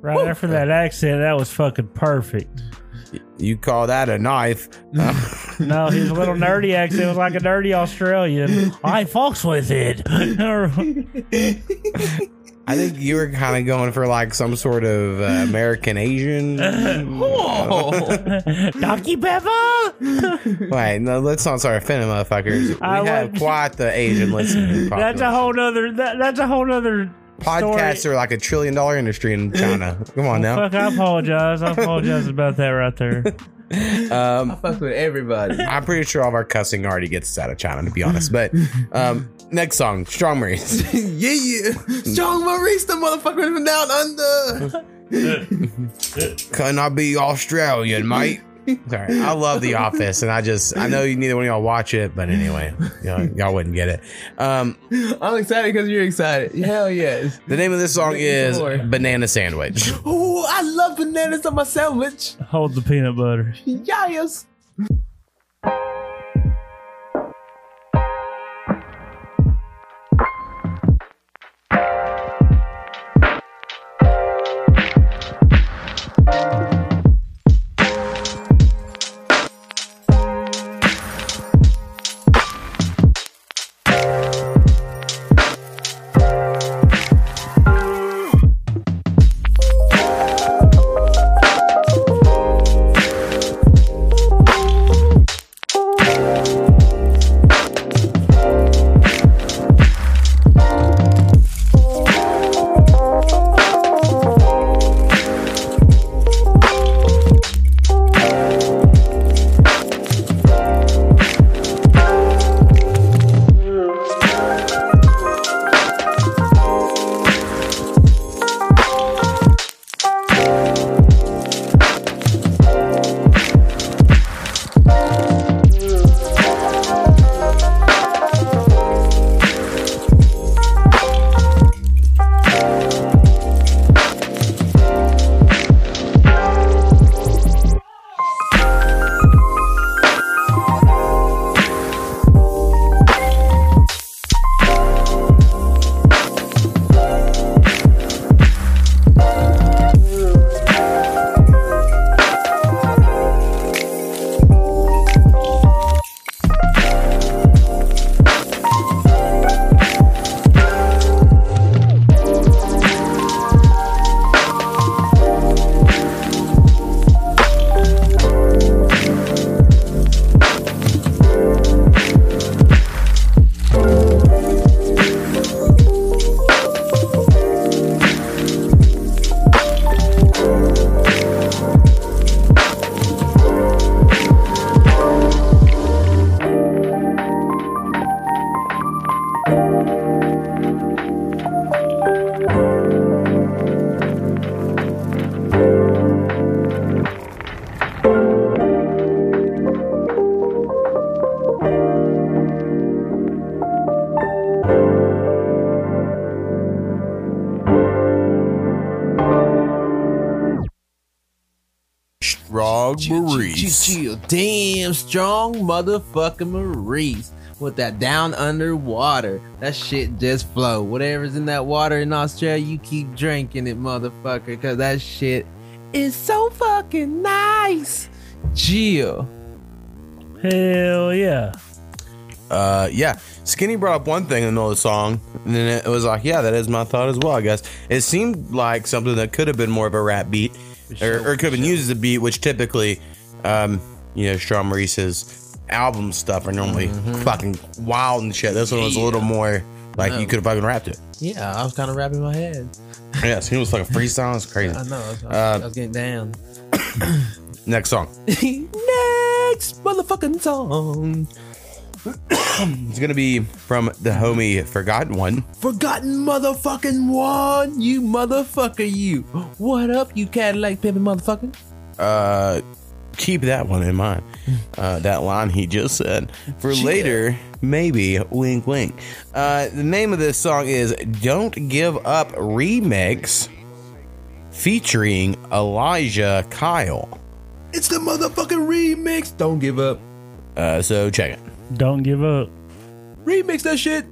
S4: Right after that accent, that was fucking perfect.
S2: You call that a knife? (laughs)
S4: No, his little nerdy accent It was like a nerdy Australian. (laughs) I fucks with it. (laughs)
S2: I think you were kind of going for like some sort of uh, American Asian.
S4: Donkey Pepper.
S2: Wait, no, let's not start offending motherfuckers. We
S4: I
S2: have quite the Asian listening.
S4: That's a whole other. That, that's a whole nother.
S2: Podcasts
S4: story.
S2: are like a trillion dollar industry in China. Come on now.
S4: Fuck, I apologize. I apologize about that right there. (laughs)
S2: Um,
S3: I fuck with everybody.
S2: I'm pretty sure all of our cussing already gets us out of China, to be honest. But um, next song, Strong Maurice. (laughs)
S3: yeah, yeah. Strong Maurice, the motherfucker from down under.
S2: Can I be Australian, mate? Sorry, I love The Office, and I just I know you neither one of y'all watch it, but anyway, y'all, y'all wouldn't get it. Um,
S3: I'm excited because you're excited. Hell yes.
S2: the name of this song is
S3: more.
S2: Banana Sandwich.
S3: Oh, I love bananas on my sandwich.
S4: Hold the peanut butter.
S3: Yes.
S2: Strong
S3: motherfucking Maurice with that down underwater. That shit just flow. Whatever's in that water in Australia, you keep drinking it, motherfucker, because that shit is so fucking nice. Chill.
S4: Hell yeah.
S2: Uh, yeah. Skinny brought up one thing in the middle of the song, and then it was like, yeah, that is my thought as well. I guess it seemed like something that could have been more of a rap beat, or, or could have been used as a beat, which typically, um, you know, Strong Maurice's album stuff are normally fucking wild and shit. This one was a little more like you could have fucking rapped it.
S3: Yeah, I was kind of rapping my head.
S2: Yes, he was like a freestyle. It's crazy.
S3: I know. I was,
S2: Uh,
S3: I was getting down. (coughs)
S2: Next song. (coughs)
S3: Next motherfucking song. (coughs)
S2: It's gonna be from the homie Forgotten One.
S3: Forgotten motherfucking one, you motherfucker, you. What up, you Cadillac pimpin' motherfucker?
S2: Uh, keep that one in mind. Uh, that line he just said for later, maybe. Wink, wink. Uh, the name of this song is "Don't Give Up" remix, featuring Elijah Kyle.
S3: It's the motherfucking remix. Don't give up.
S2: Uh, so check it.
S4: Don't give up.
S3: Remix that shit.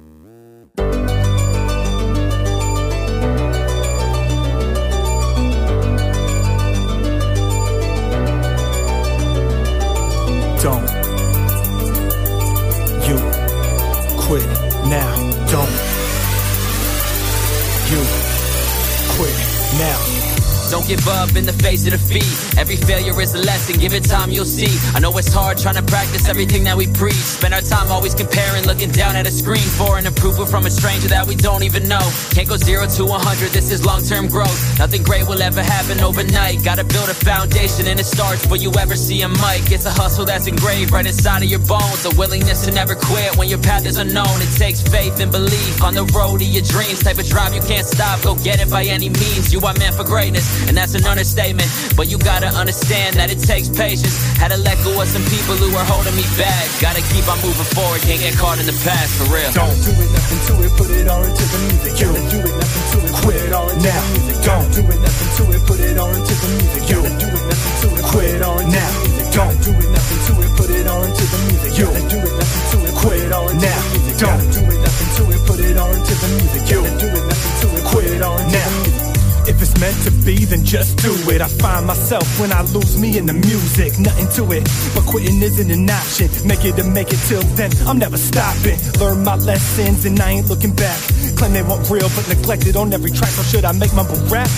S12: Don't
S7: give up in the face of defeat. Every failure is a lesson. Give it time, you'll see. I know it's hard trying to practice everything that we preach. Spend our time always comparing, looking down at a screen for an approval from a stranger that we don't even know. Can't go zero to 100. This is long term growth. Nothing great will ever happen overnight. Gotta build a foundation and it starts before you ever see a mic. It's a hustle that's engraved right inside of your bones. A willingness to never quit when your path is unknown. It takes faith and belief on the road to your dreams. Type of drive you can't stop. Go get it by any means. You are meant for greatness.
S13: and that's an understatement. But you gotta understand that it takes patience. Had to let go of some people who were holding me back. Gotta keep on moving forward, can't get caught in the past for real.
S10: Don't do it, nothing to it, put it all into the music. You do it, nothing to it, quit it all into
S14: Now,
S10: the music.
S14: don't.
S10: do it, nothing to it, put it all into the music. You do it, nothing to it, quit it all into
S14: Now,
S10: the music.
S14: don't.
S10: do it, nothing to it, put it all into the music.
S14: You.
S10: do it, nothing to it, quit it all into
S14: Now,
S10: the music.
S14: don't.
S10: do it, nothing to it, put it all into the music.
S14: You.
S10: do it, nothing to it, quit it all into
S14: Now.
S10: the music.
S14: If it's meant to be, then just do it. I find myself when I lose me in the music, nothing to it. But quitting isn't an option. Make it to make it till then, I'm never stopping. Learn my lessons and I ain't looking back. Claim they want real, but neglected on every track. So should I make mumble rap?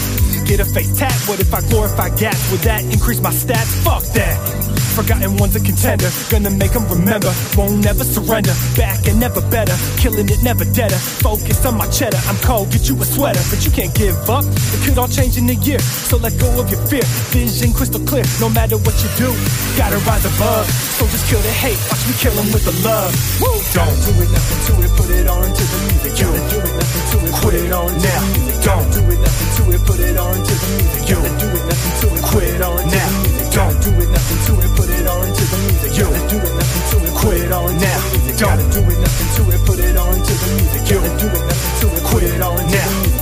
S14: Get a face tat. What if I glorify gas? Would that increase my stats? Fuck that. Forgotten one's a contender, gonna make them remember. Won't never surrender, back and never better. Killing it, never deader. Focus on my cheddar, I'm cold, get you a sweater. But you can't give up, it could all change in a year. So let go of your fear, vision crystal clear. No matter what you do, gotta rise above. So just kill the hate, watch me kill them with the love. Woo! Don't
S10: do it, nothing to it, put it on into the music. You do it, nothing to it,
S14: Quit
S10: it on
S14: now. Don't.
S10: do it, nothing to it, put it all into the music.
S14: You.
S10: do it, nothing to it, quit it into
S14: Now. Don't.
S10: do it, nothing to it, put it all into the music.
S14: You.
S10: do it, nothing to it,
S14: Quit
S10: quit it all into
S14: now.
S10: the music.
S14: Don't.
S10: Gotta do it, nothing to it, put it all into the music.
S14: You.
S10: do it, nothing to it, quit it all into
S14: Now.
S10: the music.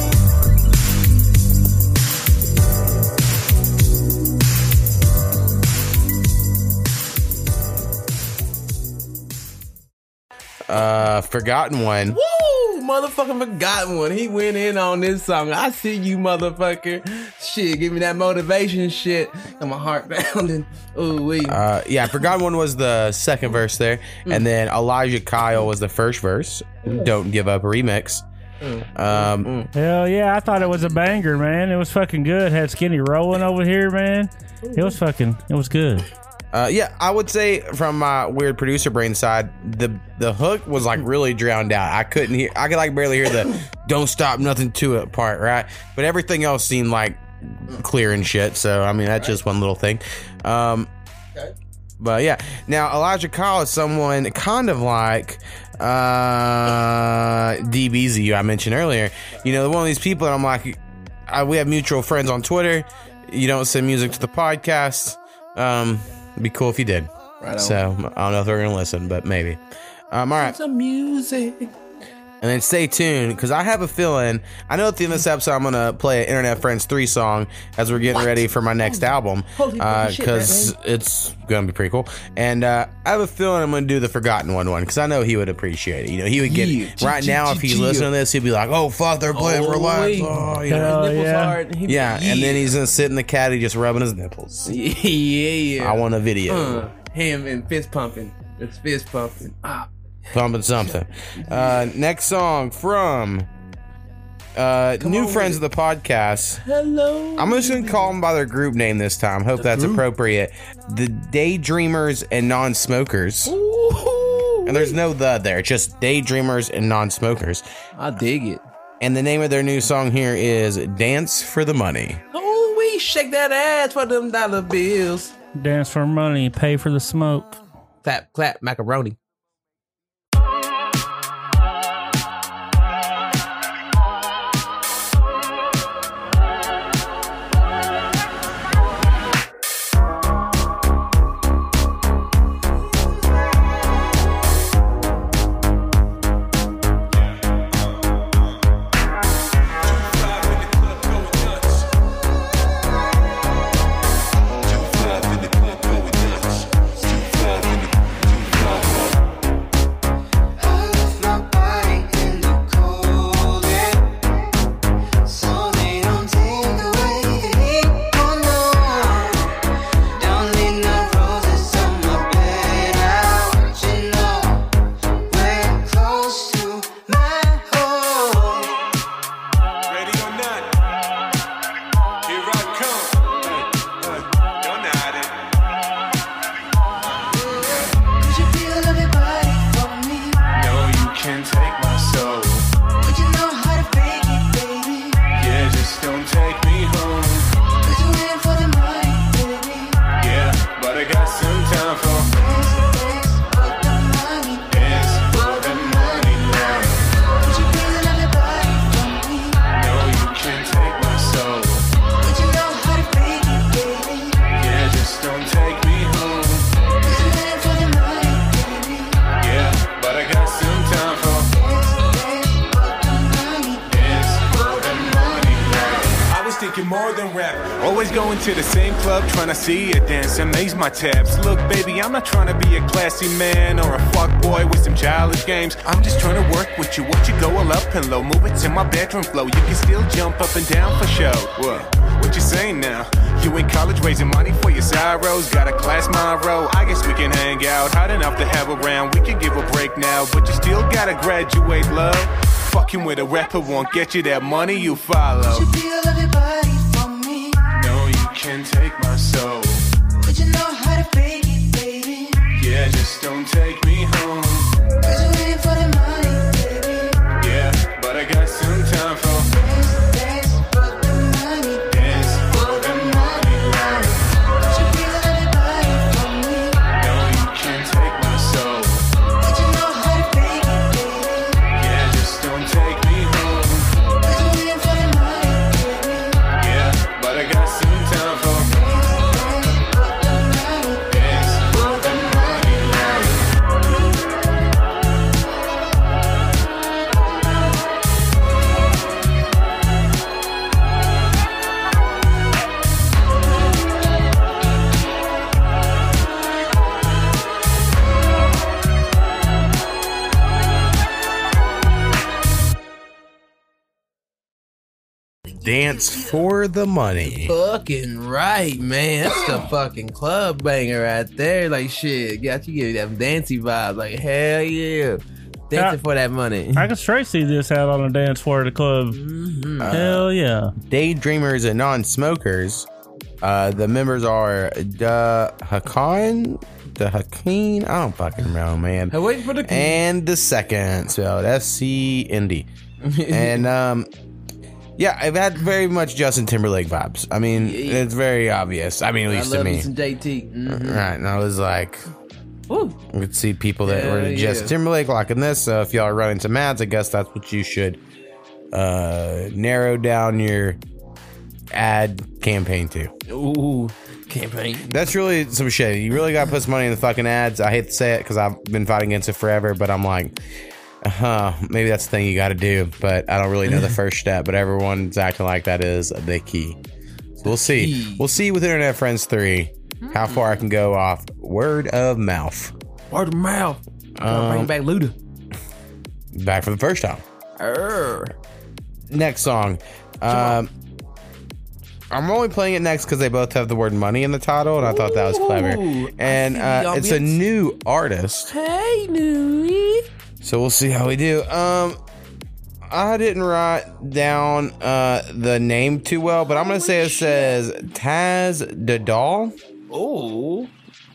S2: Uh, forgotten one.
S3: Woo! Motherfucking forgot one. He went in on this song. I see you, motherfucker. Shit, give me that motivation shit. Got my heart (laughs) pounding. Ooh, wee.
S2: Uh, yeah, forgot one was the second verse there,
S3: Mm.
S2: and then Elijah Kyle was the first verse. Don't give up remix.
S3: Mm.
S2: Um,
S4: Hell yeah, I thought it was a banger, man. It was fucking good. Had Skinny rolling over here, man. It was fucking. It was good.
S2: Uh, yeah, I would say from my weird producer brain side, the the hook was like really drowned out. I couldn't hear. I could like barely hear the (laughs) "Don't stop, nothing to it" part, right? But everything else seemed like clear and shit. So I mean, that's just one little thing. Um, but yeah, now Elijah Kyle is someone kind of like uh, D.Beezy I mentioned earlier. You know, one of these people that I'm like, I, we have mutual friends on Twitter. You don't send music to the podcast. Um, it'd be cool if you did.
S3: Right
S2: so I don't know if they're gonna listen, but maybe. Um, all right.
S3: Some music.
S2: And then stay tuned because I have a feeling. I know at the end of this episode, I'm going to play an Internet Friends 3 song as we're getting ready for my next album
S3: Holy fucking shit,
S2: because it's going to be pretty cool. And uh, I have a feeling I'm going to do the Forgotten One one because I know he would appreciate it. You know, he would get
S3: Yeah.
S2: right now if he's listening to this, he'd be like, "Oh fuck, they're playing
S3: Oh,
S2: Relax."
S3: wait.
S2: Oh, you know?
S4: Hell
S3: Nipples
S4: yeah.
S3: hard. He be-
S2: Yeah, and then he's gonna sit in the caddy just rubbing his nipples. (laughs)
S3: yeah, yeah.
S2: I want a video.
S3: Uh, him and fist pumping. It's fist pumping. Ah.
S2: Pumping something. Uh, next song from uh, new friends of the podcast.
S3: Hello.
S2: I'm just gonna call them by their group name this time. Hope that's appropriate. The Daydreamers and Non-Smokers.
S3: Ooh.
S2: And there's no the there, just Daydreamers and Non-Smokers.
S3: I dig it.
S2: And the name of their new song here is "Dance for the Money."
S3: Oh, we shake that ass for them dollar bills.
S4: Dance for money, pay for the smoke.
S3: Clap, clap, macaroni.
S15: See a dance, amaze my tabs. Look, baby, I'm not trying to be a classy man or a fuck boy with some childish games. I'm just trying to work with you. What you go all up and low, move it to my bedroom flow. You can still jump up and down for show. What? What you saying now? You in college raising money for your sorrows. Got a class Monroe. I guess we can hang out. Hot enough to have around. We can give a break now, but you still gotta graduate, love. Fucking with a rapper won't get you that money you follow.
S16: You
S15: take my soul.
S16: But you know how to fake it, baby.
S15: Yeah, just don't take me home.
S16: Dance for the money.
S17: Fucking right, man. That's the (clears throat) fucking club banger right there. Like shit, got you give you that dancey vibe. Like hell yeah, dancing for that money.
S4: I can straight see this out on a dance floor at a club.
S17: Mm-hmm.
S4: Hell yeah.
S2: Daydreamers and non-smokers. Uh, the members are the Hakan, the Hakeem. I don't fucking know, man.
S17: Hey, wait for the
S2: and the second spelled S C N D. (laughs) and um, yeah, I've had very much Justin Timberlake vibes. I mean, it's very obvious. I mean, at
S17: I
S2: least to
S17: love
S2: me.
S17: me some. Mhm.
S2: Right, and I was like,
S17: Ooh.
S2: I could see people that were
S17: Hell
S2: into Justin. Timberlake liking this. So if y'all are running some ads, I guess that's what you should uh, narrow down your ad campaign to.
S17: Ooh, campaign.
S2: That's really some shit. You really got to put some money in the fucking ads. I hate to say it because I've been fighting against it forever, but I'm like, uh, maybe that's the thing you got to do. But I don't really know the (laughs) first step. But everyone's acting like that is the key. So we'll see. We'll see with Internet Friends 3 how far I can go off word of mouth.
S17: Word of mouth.
S2: Um,
S17: bring back Luda.
S2: Back for the first time. Next song. Um, I'm only playing it next because they both have the word money in the title, and I thought that was clever.
S17: Ooh,
S2: And
S17: I see the
S2: uh, it's a new artist.
S17: Hey, new.
S2: So we'll see how we do. Um, I didn't write down uh the name too well, but I'm gonna say it says Taz Dadal.
S17: Oh.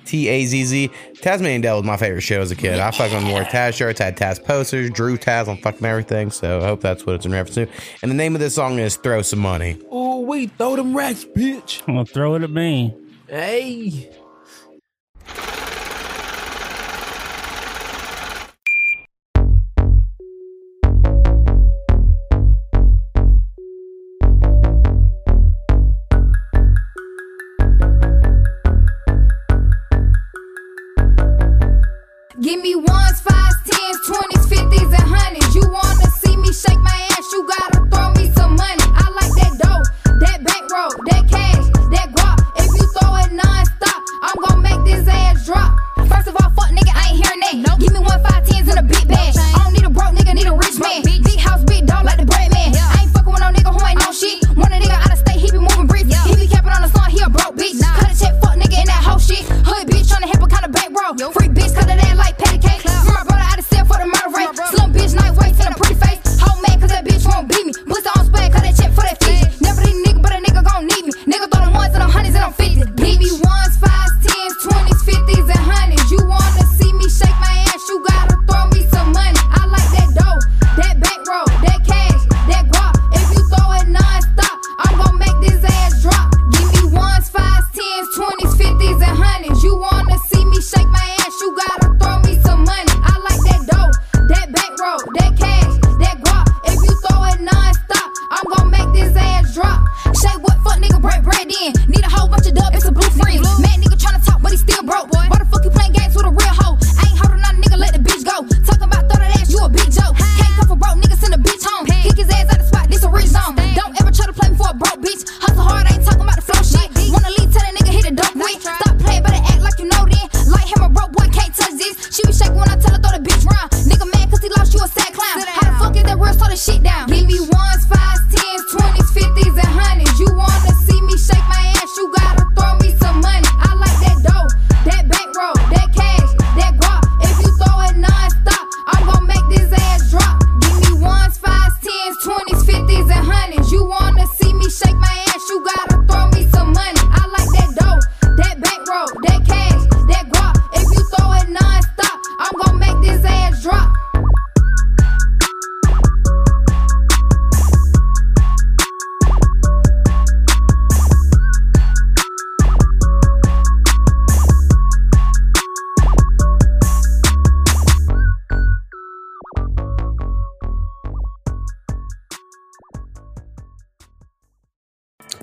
S2: T A Z Z. Tasmanian Devil was my favorite show as a kid. I fucking wore Taz shirts, had Taz posters, drew Taz on fucking everything. So I hope that's what it's in reference to. And the name of this song is Throw Some Money.
S17: Oh, we throw them racks, bitch.
S4: I'm gonna throw it at me.
S17: Hey.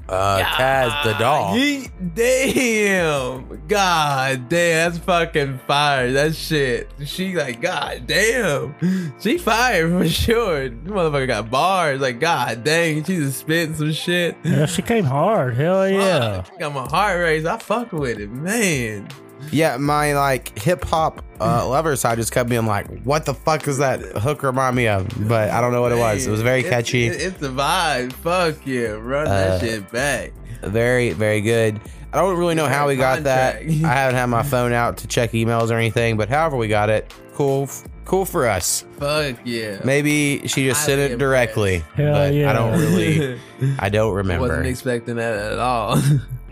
S2: Uh, Kaz the doll.
S3: Ye- damn. God damn. That's fucking fire. That shit. She like, God damn. She fired for (laughs) sure. This motherfucker got bars. Like, God dang. She just spitting some shit.
S4: Yeah, she came hard. Hell yeah.
S3: Fuck, got my heart raised. I fuck with it, man.
S2: Yeah, my like hip hop uh, lover side just kept being like, "What the fuck is that hook remind me of?" But I don't know what it was. It was very catchy,
S3: it- it's the vibe. Fuck yeah. Run
S2: Uh,
S3: that shit back.
S2: very very good. I don't really know how we got that. (laughs) I haven't had my phone out to check emails or anything, but however we got it, cool, cool for us.
S3: Fuck yeah.
S2: Maybe she just sent it directly,
S3: Hell
S2: but
S3: yeah.
S2: I don't really, (laughs) I don't remember.
S3: Wasn't expecting that at all. (laughs)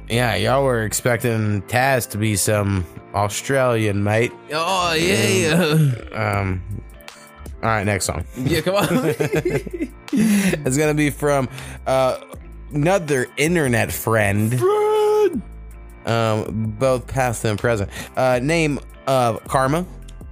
S2: Yeah, y'all were expecting Taz to be some Australian mate.
S3: oh yeah.
S2: Um. All right, next song.
S3: Yeah, come on. (laughs)
S2: it's gonna be from uh, another internet friend. Um, both past and present. Uh, name of Karmaa.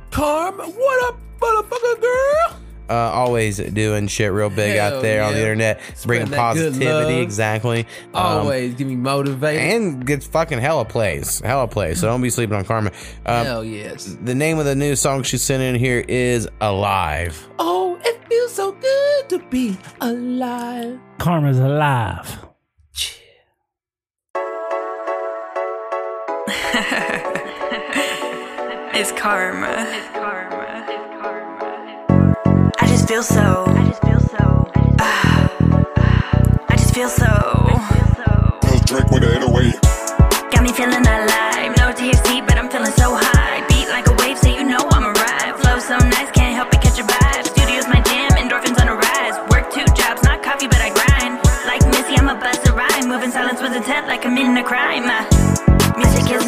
S3: Karmaa, what up, motherfucker girl?
S2: Uh, always doing shit real big
S3: Hell
S2: out there on the internet, bringing
S3: Spreading that good
S2: positivity.
S3: love.
S2: Exactly. Um,
S3: Always give me motivated.
S2: and gets fucking hella plays, hella plays. So don't be sleeping on Karmaa. Um,
S3: Hell yes.
S2: The name of the new song she sent in here is "Alive."
S3: Oh, it feels so good to be alive.
S4: Karmaa's alive. (laughs)
S18: It's karma. I just feel so. I just feel so. I just feel so.
S19: Let's drink with it away.
S18: Got me feeling alive. No THC, but I'm feeling so high. Beat like a wave, so you know I'm arrived. Flow so nice, can't help but catch a vibe. Studio's my jam, endorphins on a rise. Work two jobs, not coffee, but I grind. Like Missy, I'm a bust a rhyme. Moving silence with intent, like I'm in a crime. Uh, Music is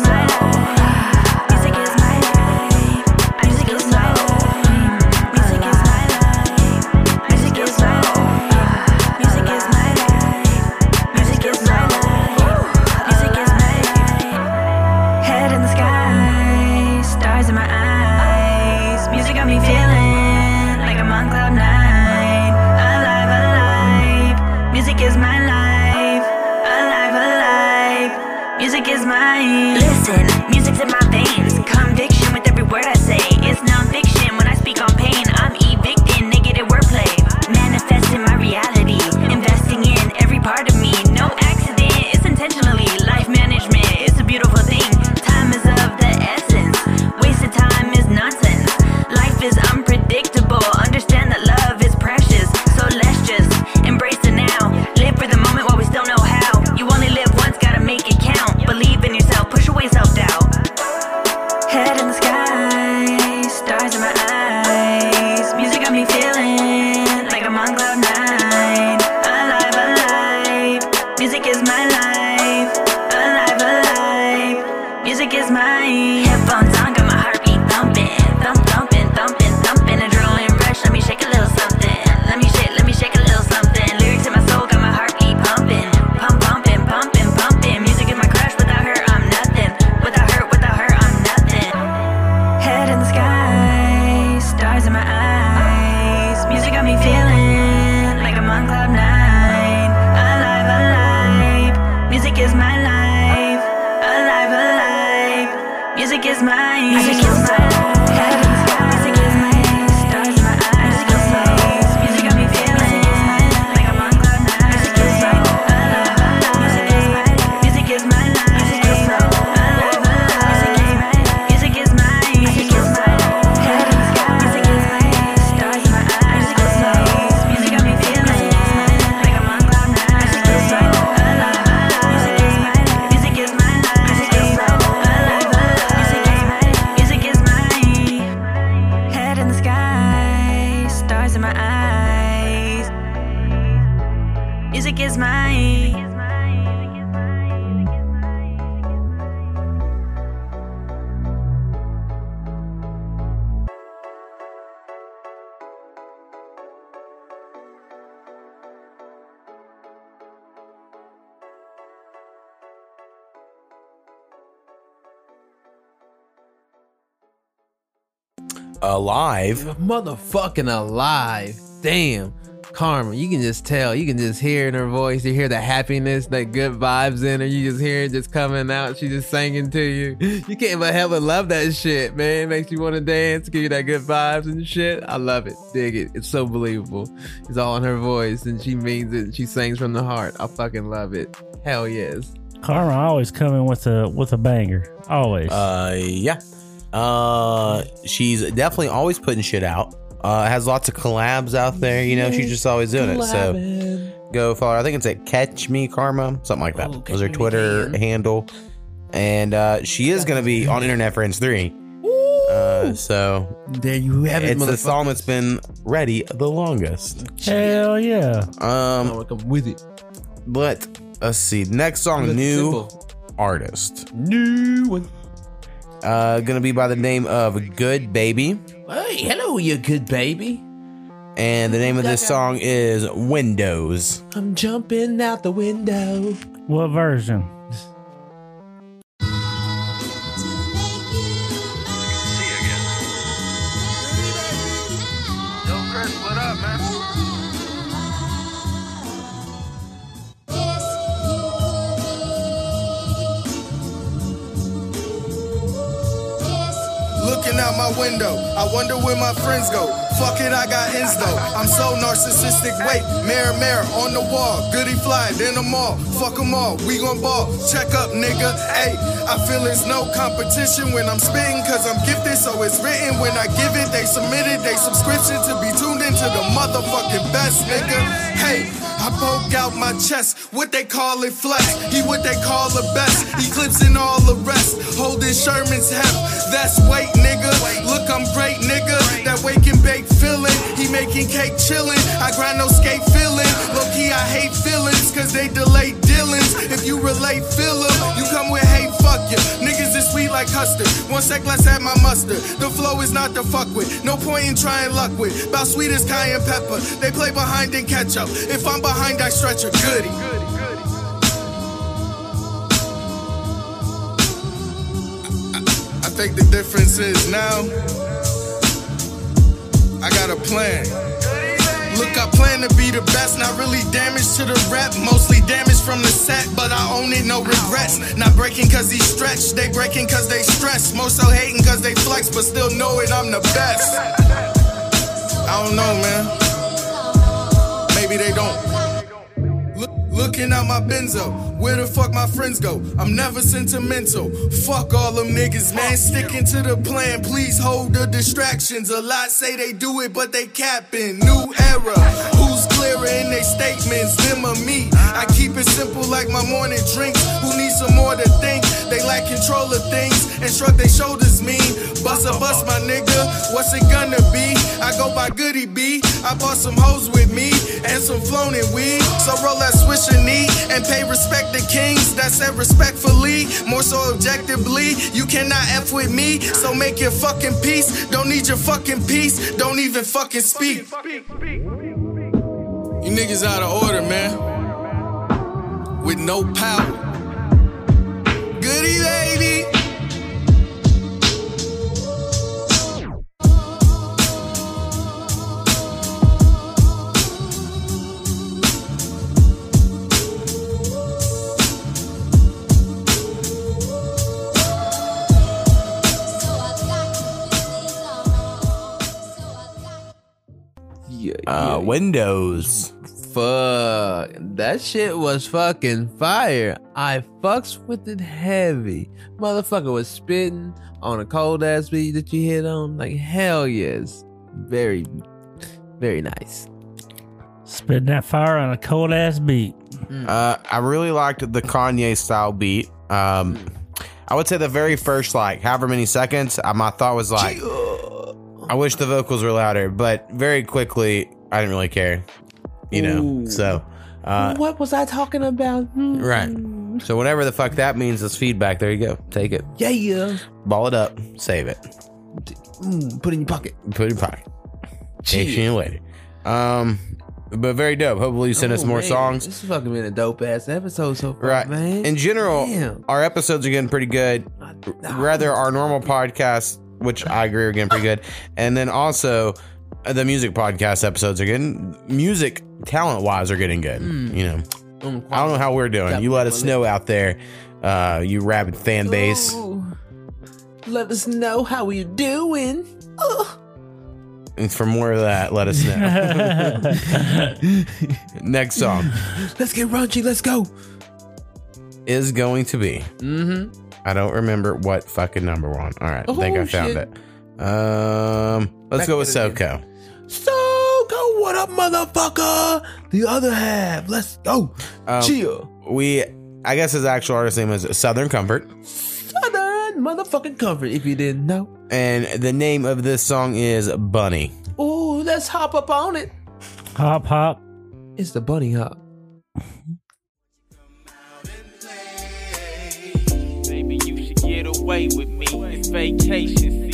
S18: Alive.
S3: Motherfucking alive. damn. Karmaa, you can just tell, you can just hear in her voice, you hear the happiness, that good vibes in her. You just hear it just coming out. She just singing to you. (laughs) You can't but help but love that shit, man. makes you want to dance, give you that good vibes and shit. I love it. Dig it. It's so believable. It's all in her voice and she means it. She sings from the heart. I fucking love it. Hell yes.
S4: Karmaa always coming with a with a banger. Always.
S2: Uh, yeah. Uh, she's definitely always putting shit out. Uh, has lots of collabs out there. You know, she's just always doing it. So go follow. her. I think it's at Catch Me Karma, something like that. was her Twitter handle, and uh, she is going to be on Internet Friends Three. Uh, so
S3: there you have it,
S2: It's the song that's been ready the longest.
S4: Hell yeah.
S2: Um, I'm
S3: with it.
S2: But let's see. Next song,
S3: That's
S2: new artist.
S3: New one.
S2: Uh, gonna be by the name of Good Baby.
S3: Hey, hello, you good baby.
S2: And the name of this song is Windows.
S3: I'm jumping out the window.
S4: What version?
S20: Window, I wonder where my friends go. Fuck it, I got ends though. I'm so narcissistic. Wait, mirror, mirror on the wall. Goody fly, then them all. Fuck them all, we gon' ball. Check up, nigga. Hey, I feel there's no competition when I'm spitting, cause I'm gifted, so it's written. When I give it, they submitted they subscription to be tuned into the motherfucking best, nigga. Hey, I poke out my chest, what they call it flex. He what they call the best. Eclipsing all the rest. Holding Sherman's heft. That's weight, nigga. Look, I'm great, nigga. That wake and bake feeling. He making cake chillin'. I grind no skate feeling. Low key, I hate feelings, cause they delay dealings. If you relate, feel. You come with hate, fuck you. Niggas is sweet like custard. One sec, let's have my mustard. The flow is not to fuck with. No point in trying luck with. About sweet as cayenne pepper. They play behind and catch up. If I'm behind, I stretch a goodie. I think the difference is now I got a plan. Look, I plan to be the best, not really damaged to the rep, mostly damaged from the set, but I own it, no regrets. Not breaking cause he stretched, they breaking cause they stress. Most so hating cause they flex, but still know it, I'm the best. I don't know, man. Maybe they don't. Look, looking out my benzo, where the fuck my friends go? I'm never sentimental. Fuck all them niggas, man. Sticking to the plan, please hold the distractions. A lot say they do it, but they capping. New era, who's clearer in their statements? Them or me? I keep it simple like my morning drinks. Who needs some more to think? They lack control of things and shrug their shoulders mean. Bust a bust, my nigga. What's it gonna be? I go by Goody B. I bought some hoes with me and some flown in weed. So roll that swish and knee and pay respect to kings. That said respectfully, more so objectively. You cannot F with me, so make your fucking peace. Don't need your fucking peace. Don't even fucking speak. You niggas out of order, man. With no power. Goody baby.
S2: Uh, Windows.
S3: Fuck. That shit was fucking fire. I fucks with it heavy. Motherfucker was spitting on a cold ass beat that you hit on. Like, hell yes. Very, very nice.
S4: Spitting that fire on a cold ass beat.
S2: Uh, I really liked the Kanye style beat. Um, I would say the very first like however many seconds, uh, my thought was like, I wish the vocals were louder, but very quickly, I didn't really care. You know,
S3: Ooh.
S2: so uh,
S3: what was I talking about? Hmm.
S2: right. So whatever the fuck that means is feedback. There you go. Take it.
S3: Yeah, yeah.
S2: Ball it up. Save it.
S3: Mm, put it in your pocket.
S2: Put it in your pocket. Take it later. Um, but very dope. Hopefully you send us
S3: Oh,
S2: more
S3: man.
S2: songs.
S3: This has fucking been a dope ass episode so far,
S2: Right.
S3: man.
S2: In general,
S3: Damn.
S2: our episodes are getting pretty good. Rather, our normal podcast, which I agree are getting pretty good. And then also, the music podcast episodes are getting music talent wise are getting good.
S3: Mm.
S2: You know,
S3: Mm,
S2: I don't know how we're doing. You let us know out there, uh, you rabid fan base.
S3: Ooh. Let us know how we're doing.
S2: And for more of that, let us know. (laughs) Next song
S3: Let's get raunchy. Let's go.
S2: is going to be.
S3: Mm-hmm.
S2: I don't remember what fucking number we're on. All right, I think
S3: Oh,
S2: I found
S3: shit.
S2: it. Um, let's
S3: Back
S2: go with SoCo.
S3: SoCo, what up, motherfucker? The other half. Let's go.
S2: Um,
S3: Chill.
S2: We, I guess his actual artist name is Southern Com4rt,
S3: Southern motherfucking comfort. If you didn't know.
S2: and the name of this song is Bunny.
S3: Ooh, let's hop up on it.
S4: Hop, hop.
S3: It's the bunny hop.
S21: Baby, you should get away with me. It's vacation season. You should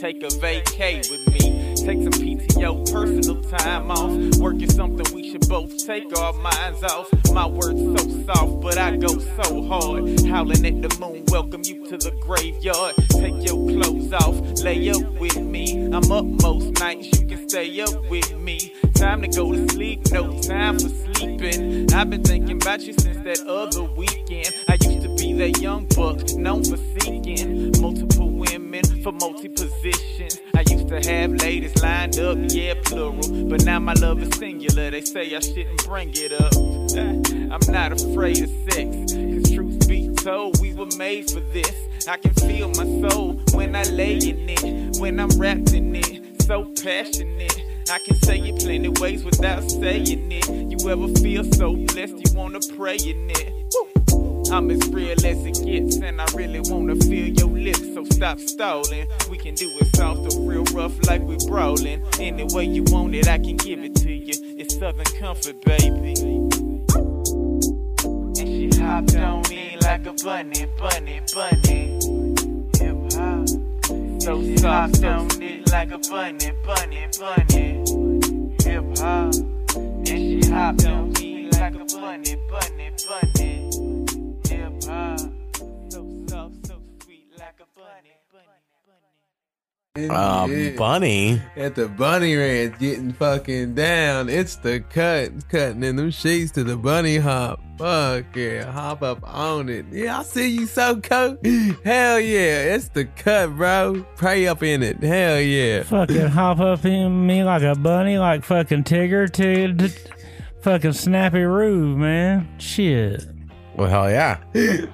S21: take a vacay with me. Take some PTO, personal time off. Working something we should both take our minds off. My words so soft, but I go so hard. Howling at the moon, welcome you to the graveyard. Take your clothes off, lay up with me. I'm up most nights, you can stay up with me. Time to go to sleep, no time for sleeping. I've been thinking about you since that other weekend. I used to be that young buck, known for seeking multiple women for multi positions. I used to have ladies lined up, yeah, plural. But now my love is singular, they say I shouldn't bring it up. (laughs) I'm not afraid of sex, cause truth be told, we were made for this. I can feel my soul when I lay in it, when I'm wrapped in it, so passionate. I can say it plenty ways without saying it. You ever feel so blessed you wanna pray in it? I'm as real as it gets, and I really wanna feel your lips. So stop stalling. We can do it soft or real rough, like we brawling. Any way you want it, I can give it to you. It's Southern Com4rt, baby. And she hopped on me like a bunny, bunny, bunny. So soft on it like a bunny, bunny, bunny. Hip hop. And she hopped on me like a bunny, bunny, bunny. Hip hop.
S2: Uh,
S3: Yeah.
S2: Bunny.
S3: At the bunny ranch, getting fucking down. It's the cut, cutting in them sheets to the bunny hop. Fuck yeah, hop up on it. Yeah, I see you SoCo. (gasps) Hell yeah, it's the cut, bro. Pray up in it. Hell yeah.
S4: Fucking (laughs) hop up in me like a bunny, like fucking Tigger to, to fucking Snappy Roo, man. Shit.
S2: Well, hell yeah. (laughs)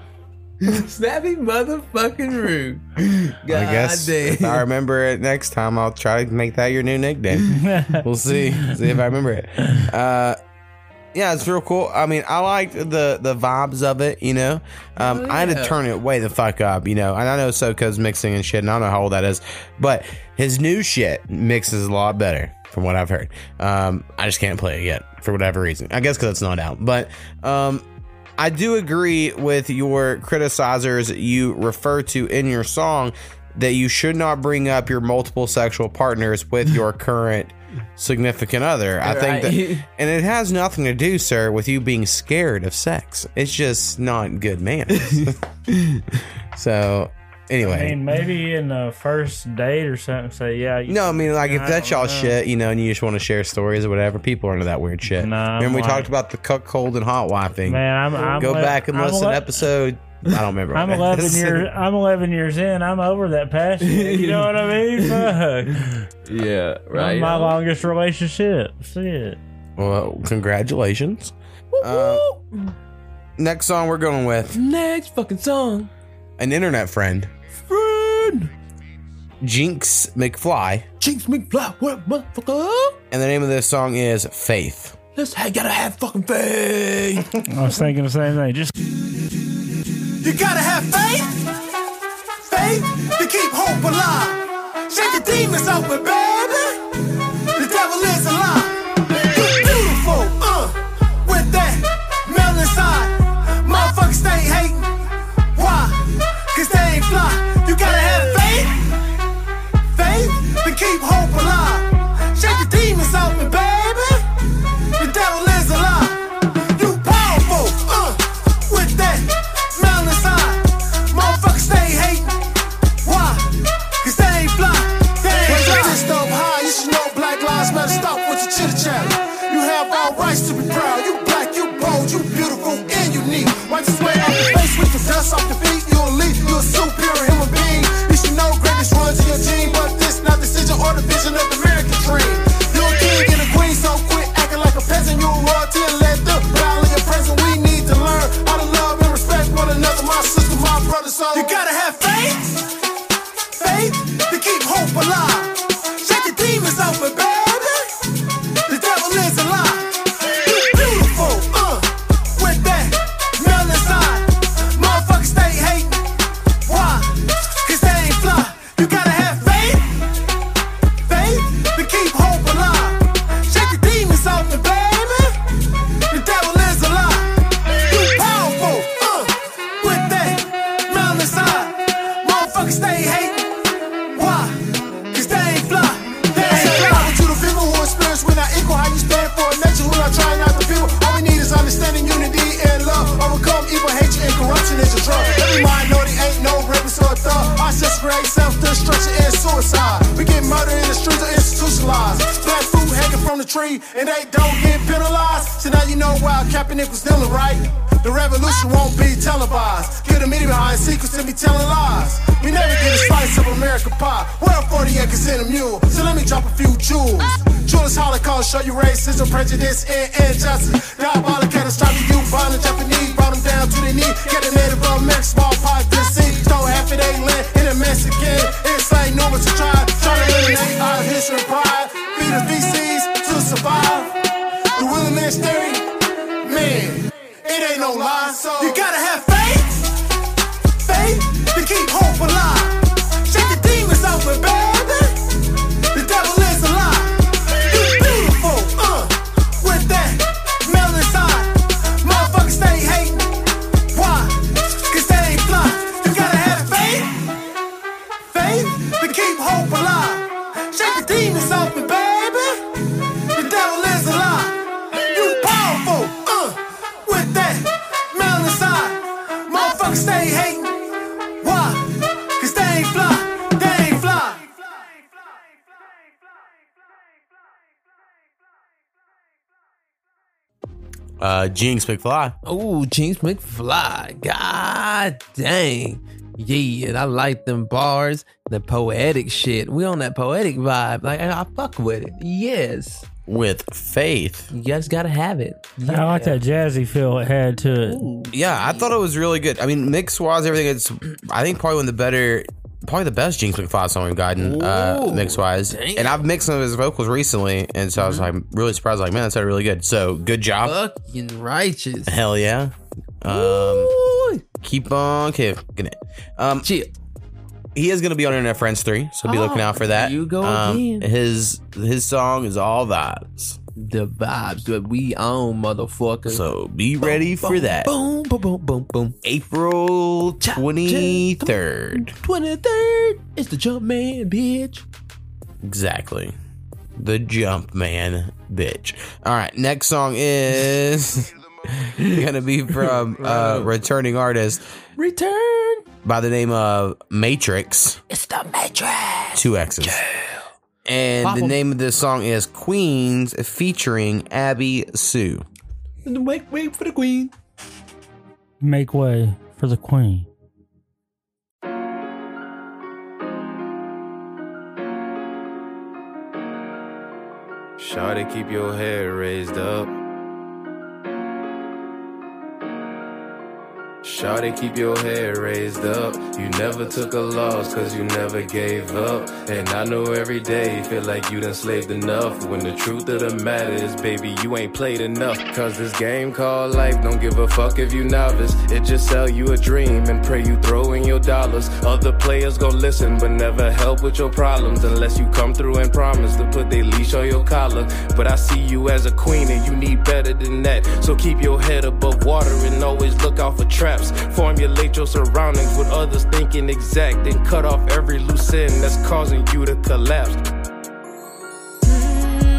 S2: (laughs)
S3: Snappy motherfucking rude. (laughs)
S2: I guess if I remember it next time, I'll try to make that your new nickname. (laughs) we'll see. See if I remember it. Uh, yeah, it's real cool. I mean, I liked the the vibes of it. You know, um,
S3: Oh,
S2: I had to turn it way the fuck up. You know, and I know SoCo's mixing and shit, and I don't know how old that is, but his new shit mixes a lot better from what I've heard. Um, I just can't play it yet for whatever reason. I guess because it's not out, but um, I do agree with your criticizers you refer to in your song that you should not bring up your multiple sexual partners with your (laughs) current significant other. I think that (laughs) and it has nothing to do, sir, with you being scared of sex. It's just not good manners. (laughs) so
S4: I mean, maybe in the first date or something, say, yeah. You,
S2: No, I mean, like, if
S4: I
S2: that's y'all
S4: know.
S2: shit, you know, and you just want to share stories or whatever, people are into that weird shit.
S4: Nah,
S2: Remember, we
S4: I'm like-
S2: talked about the cook, cold, and hot wifing.
S4: Man, I'm- I'm
S2: Go
S4: le-
S2: back and
S4: I'm
S2: listen
S4: le-
S2: episode. I don't remember.
S4: I'm
S2: what it
S4: 11
S2: is. (laughs)
S4: years. I'm 11 years in. I'm over that passion. You know what I mean? (laughs) Fuck.
S3: Yeah,
S4: right. My longest relationship. Shit.
S2: Well, congratulations. Uh, next song we're going with
S3: Next fucking song.
S2: an internet friend,
S3: Friend.
S2: Jinxs McFly,
S3: Jinxs McFly, what up, motherfucker?
S2: and the name of this song is Faith.
S3: Let's ha- gotta have fucking faith.
S4: I was thinking the same thing. Just
S22: You gotta have faith, faith to keep hope alive. Shake the demons open, baby. Uh,
S2: Jinxs McFly.
S3: Oh, Jinxs McFly. God dang. Yeah, and I like them bars, the poetic shit. We on that poetic vibe. Like I, I fuck with it. Yes.
S2: With faith.
S3: You just gotta have it.
S4: I like that jazzy feel it had to it.
S2: Yeah, I thought it was really good. I mean, mix wise, everything. It's I think probably one of the better, probably the best Jinxs McFly song we've gotten uh, mix wise. And I've mixed some of his vocals recently, and so I was like really surprised. Like, man, that sounded really good. So good job.
S3: Fucking righteous.
S2: Hell yeah. Um, keep on kicking it. Um, He is going to be on Internet Friends three, so be
S3: Oh,
S2: looking out for that.
S3: you go
S2: Um,
S3: again.
S2: His his song is all vibes.
S3: The vibes that we own, motherfucker.
S2: So be ready for that.
S3: Boom, boom, boom, boom, boom.
S2: April twenty third.
S3: Twenty third. It's the jump man, bitch.
S2: Exactly. The Jump Man, bitch. All right, next song is (laughs) gonna be from (laughs) uh, returning artist
S3: Return.
S2: by the name of Matrixx.
S3: It's the Matrixx.
S2: Two X's. And
S3: Pop
S2: the
S3: 'em.
S2: name of the song is Queenz featuring Abi Sue.
S3: Wait, wait for the queen.
S4: Make way for the queen.
S23: Shawty, keep your head raised up. Shawty, keep your head raised up. You never took a loss, cause you never gave up. And I know every day feel like you done slaved enough. When the truth of the matter is, baby, you ain't played enough. Cause this game called life don't give a fuck if you novice. It just sell you a dream and pray you throw in your dollars. Other players gon' listen, but never help with your problems unless you come through and promise to put their leash on your collar. But I see you as a queen and you need better than that. So keep your head above water and always look out for traps. Formulate your surroundings with others thinking exact. Then cut off every loose end that's causing you to collapse. Mm-hmm.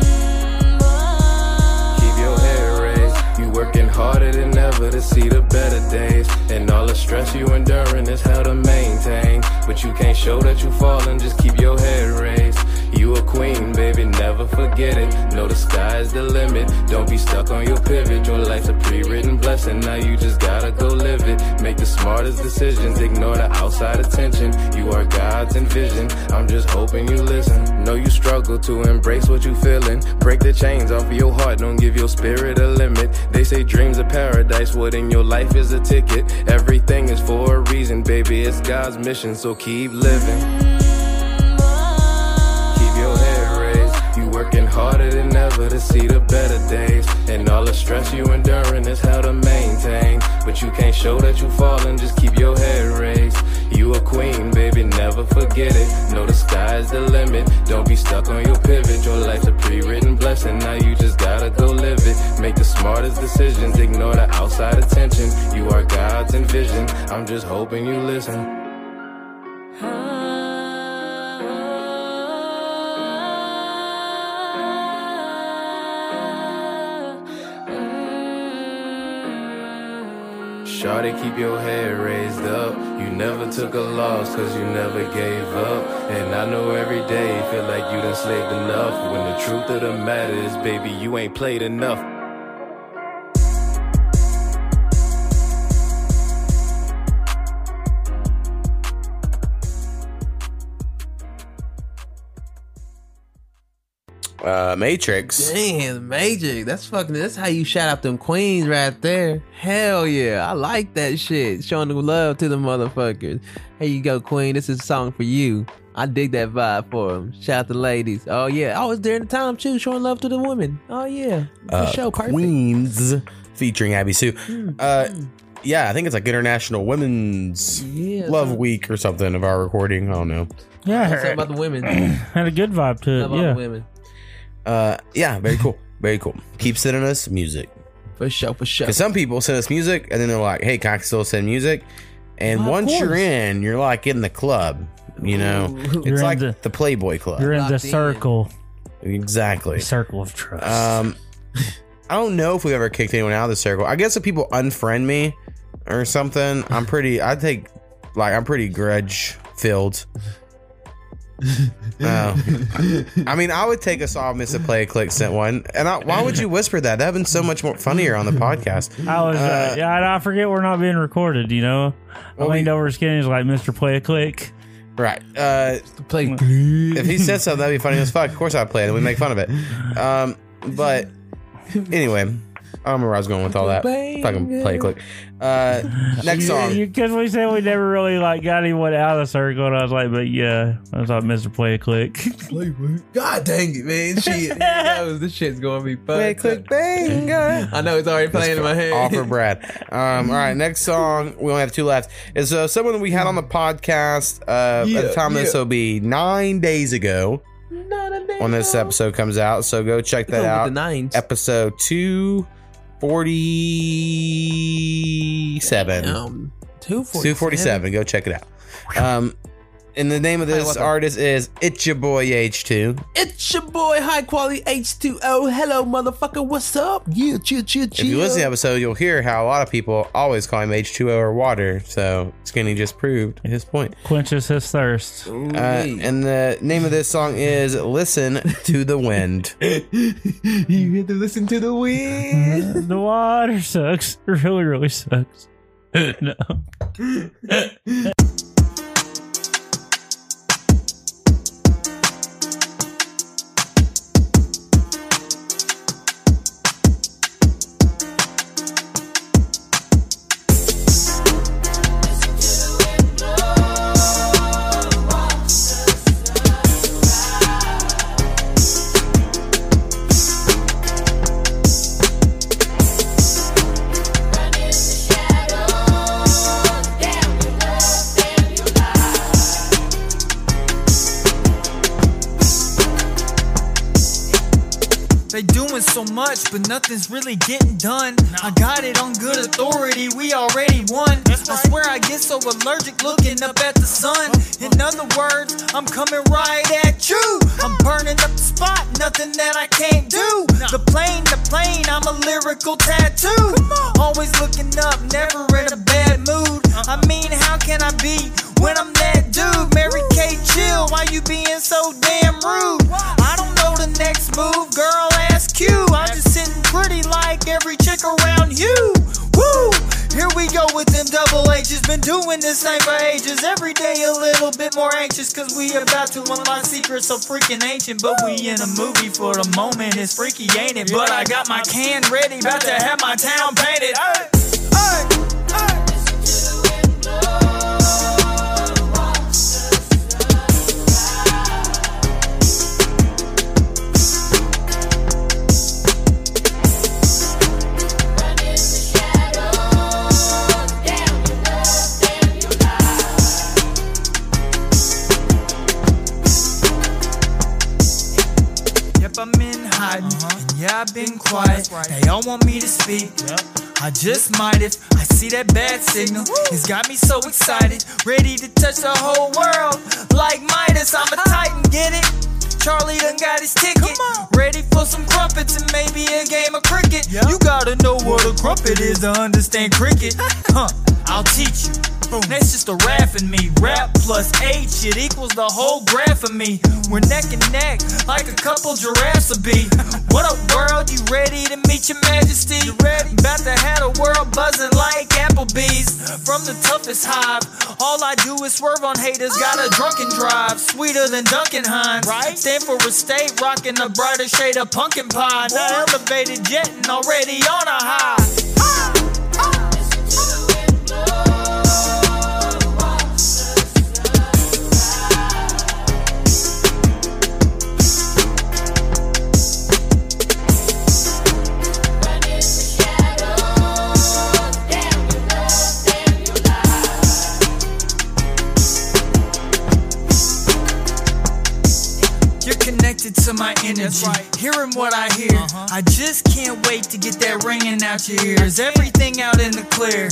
S23: Keep your head raised. You working harder than ever to see the better days. And all the stress you enduring is hell to maintain. But you can't show that you falling, just keep your head raised. You a queen, baby, never forget it. Know the sky's the limit. Don't be stuck on your pivot. Your life's a pre-written blessing. Now you just gotta go live it. Make the smartest decisions. Ignore the outside attention. You are God's envision. I'm just hoping you listen. Know you struggle to embrace what you feeling. Break the chains off of your heart. Don't give your spirit a limit. They say dreams are paradise. What in your life is a ticket? Everything is for a reason, baby. It's God's mission. So keep living. Harder than ever to see the better days. And all the stress you enduring is hell to maintain. But you can't show that you falling, just keep your head raised. You a queen, baby, never forget it. Know the sky's the limit. Don't be stuck on your pivot. Your life's a pre-written blessing. Now you just gotta go live it. Make the smartest decisions. Ignore the outside attention. You are God's envision. I'm just hoping you listen. Shawty, keep your head raised up. You never took a loss, cause you never gave up. And I know every day feel like you done slaved enough. When the truth of the matter is, baby, you ain't played enough.
S2: Uh, Matrixx.
S3: Damn, Major. That's fucking. That's how you shout out them queens right there. Hell yeah, I like that shit. Showing the love to the motherfuckers. Here you go, Queen. This is a song for you. I dig that vibe for them. Shout out to ladies. Oh yeah, I was during the time too, showing love to the women. Oh yeah, for
S2: Uh,
S3: sure. Perfect.
S2: Queenz featuring Abi Sue.
S3: Hmm.
S2: Uh, yeah, I think it's like International Women's Love Week or something of our recording. I don't know.
S4: Yeah,
S3: What's up about the women? (clears throat)
S4: had a good vibe to it.
S3: about
S4: Yeah,
S3: the women?
S2: Uh, yeah, very cool. (laughs) Very cool. Keep sending us music.
S3: For sure, for sure.
S2: Because some people send us music and then they're like, hey, can I still send music? And
S4: Well,
S2: once you're in, you're like in the club. You know, (laughs)
S4: You're
S2: it's like
S4: the-
S2: the, Playboy Club.
S4: you're in the circle,
S2: Exactly.
S4: circle of trust.
S2: Um, (laughs) I don't know if we ever kicked anyone out of the circle. I guess if people unfriend me or something, I'm pretty. I take like I'm pretty grudge filled. Uh, (laughs) I mean, I would take a saw miss a play a click sent one, and I, why would you whisper that? That'd been so much more funnier on the podcast.
S4: I was, uh,
S2: Uh,
S4: yeah, I, I forget we're not being recorded. You know, I
S2: Well,
S4: leaned over skinny, was like, "Mister, play a click."
S2: Right. Uh,
S3: play.
S2: if he said something, that'd be funny as fuck. Of course, I'd play it. and We make fun of it. Um, but anyway, I don't remember where I was going with all that. Fucking play a click. Uh, (laughs) next song.
S4: Because we said we never really like got anyone out of the circle, and I was like, "But yeah," I was like, "Mister, play a click."
S3: God dang it, man! (laughs) Shit, knows this shit's gonna be fun.
S2: Play a click banger.
S3: I know it's already playing in my head.
S2: Offer Brad. Um, all right, next song. We only have two left. Is uh, someone we had on the podcast. Uh, at the time this will be nine days ago when this episode comes out. So go check that out.
S3: the nines.
S2: Episode two forty seven.
S3: Um, two
S2: Two forty seven. Go check it out. Um, and the name of this
S3: what's up?
S2: artist is It's Your Boy H two.
S3: It's your boy, high quality H2O. Hello, motherfucker. What's up? Yeah, chill, chill, chill.
S2: If you listen to the episode, you'll hear how a lot of people always call him H2O or water. So Skinny just proved his point.
S4: Quenches his thirst.
S2: Uh, and the name of this song is Listen to the Wind. (laughs)
S3: you get to listen to the wind. (laughs)
S4: the water sucks. It really, really sucks. (laughs) no.
S24: But nothing's really getting done. I got it on good authority, we already won. I swear I get so allergic looking up at the sun. In other words, I'm coming right at you. I'm burning up the spot, nothing that I can't do. The plane, the plane, I'm a lyrical tattoo. Always looking up, never in a bad mood. I mean, how can I be when I'm that dude? Mary Kay, chill, why you being so damn rude? I don't know the next move, girl, we go with them double H's. Been doing this thing for ages. Every day a little bit more anxious, cause we about to unlock secrets so freaking ancient. But we in a movie for the moment. It's freaky, ain't it? But I got my can ready, about to have my town painted. That bad signal. It's got me so excited, ready to touch the whole world. Like Midas, I'm a titan, get it? Charlie done got his ticket. Ready for some crumpets and maybe a game of cricket. You gotta know what a crumpet is to understand cricket. (laughs) Huh, I'll teach you. That's just a rap in me. Rap plus H, it equals the whole graph of me. We're neck and neck, like a couple giraffes would be. What up, world? You ready to meet your majesty? You ready? About to have the world buzzing like Applebee's. From the toughest hive, all I do is swerve on haters. Got a drunken drive, sweeter than Duncan Hines. Right? Stand for a state, rocking the brighter shade of pumpkin pie. Not elevated jetting, already on a high. Connected to my energy. Hearing what I hear. Uh-huh. I just can't wait to get that ringing out your ears. Everything out in the clear.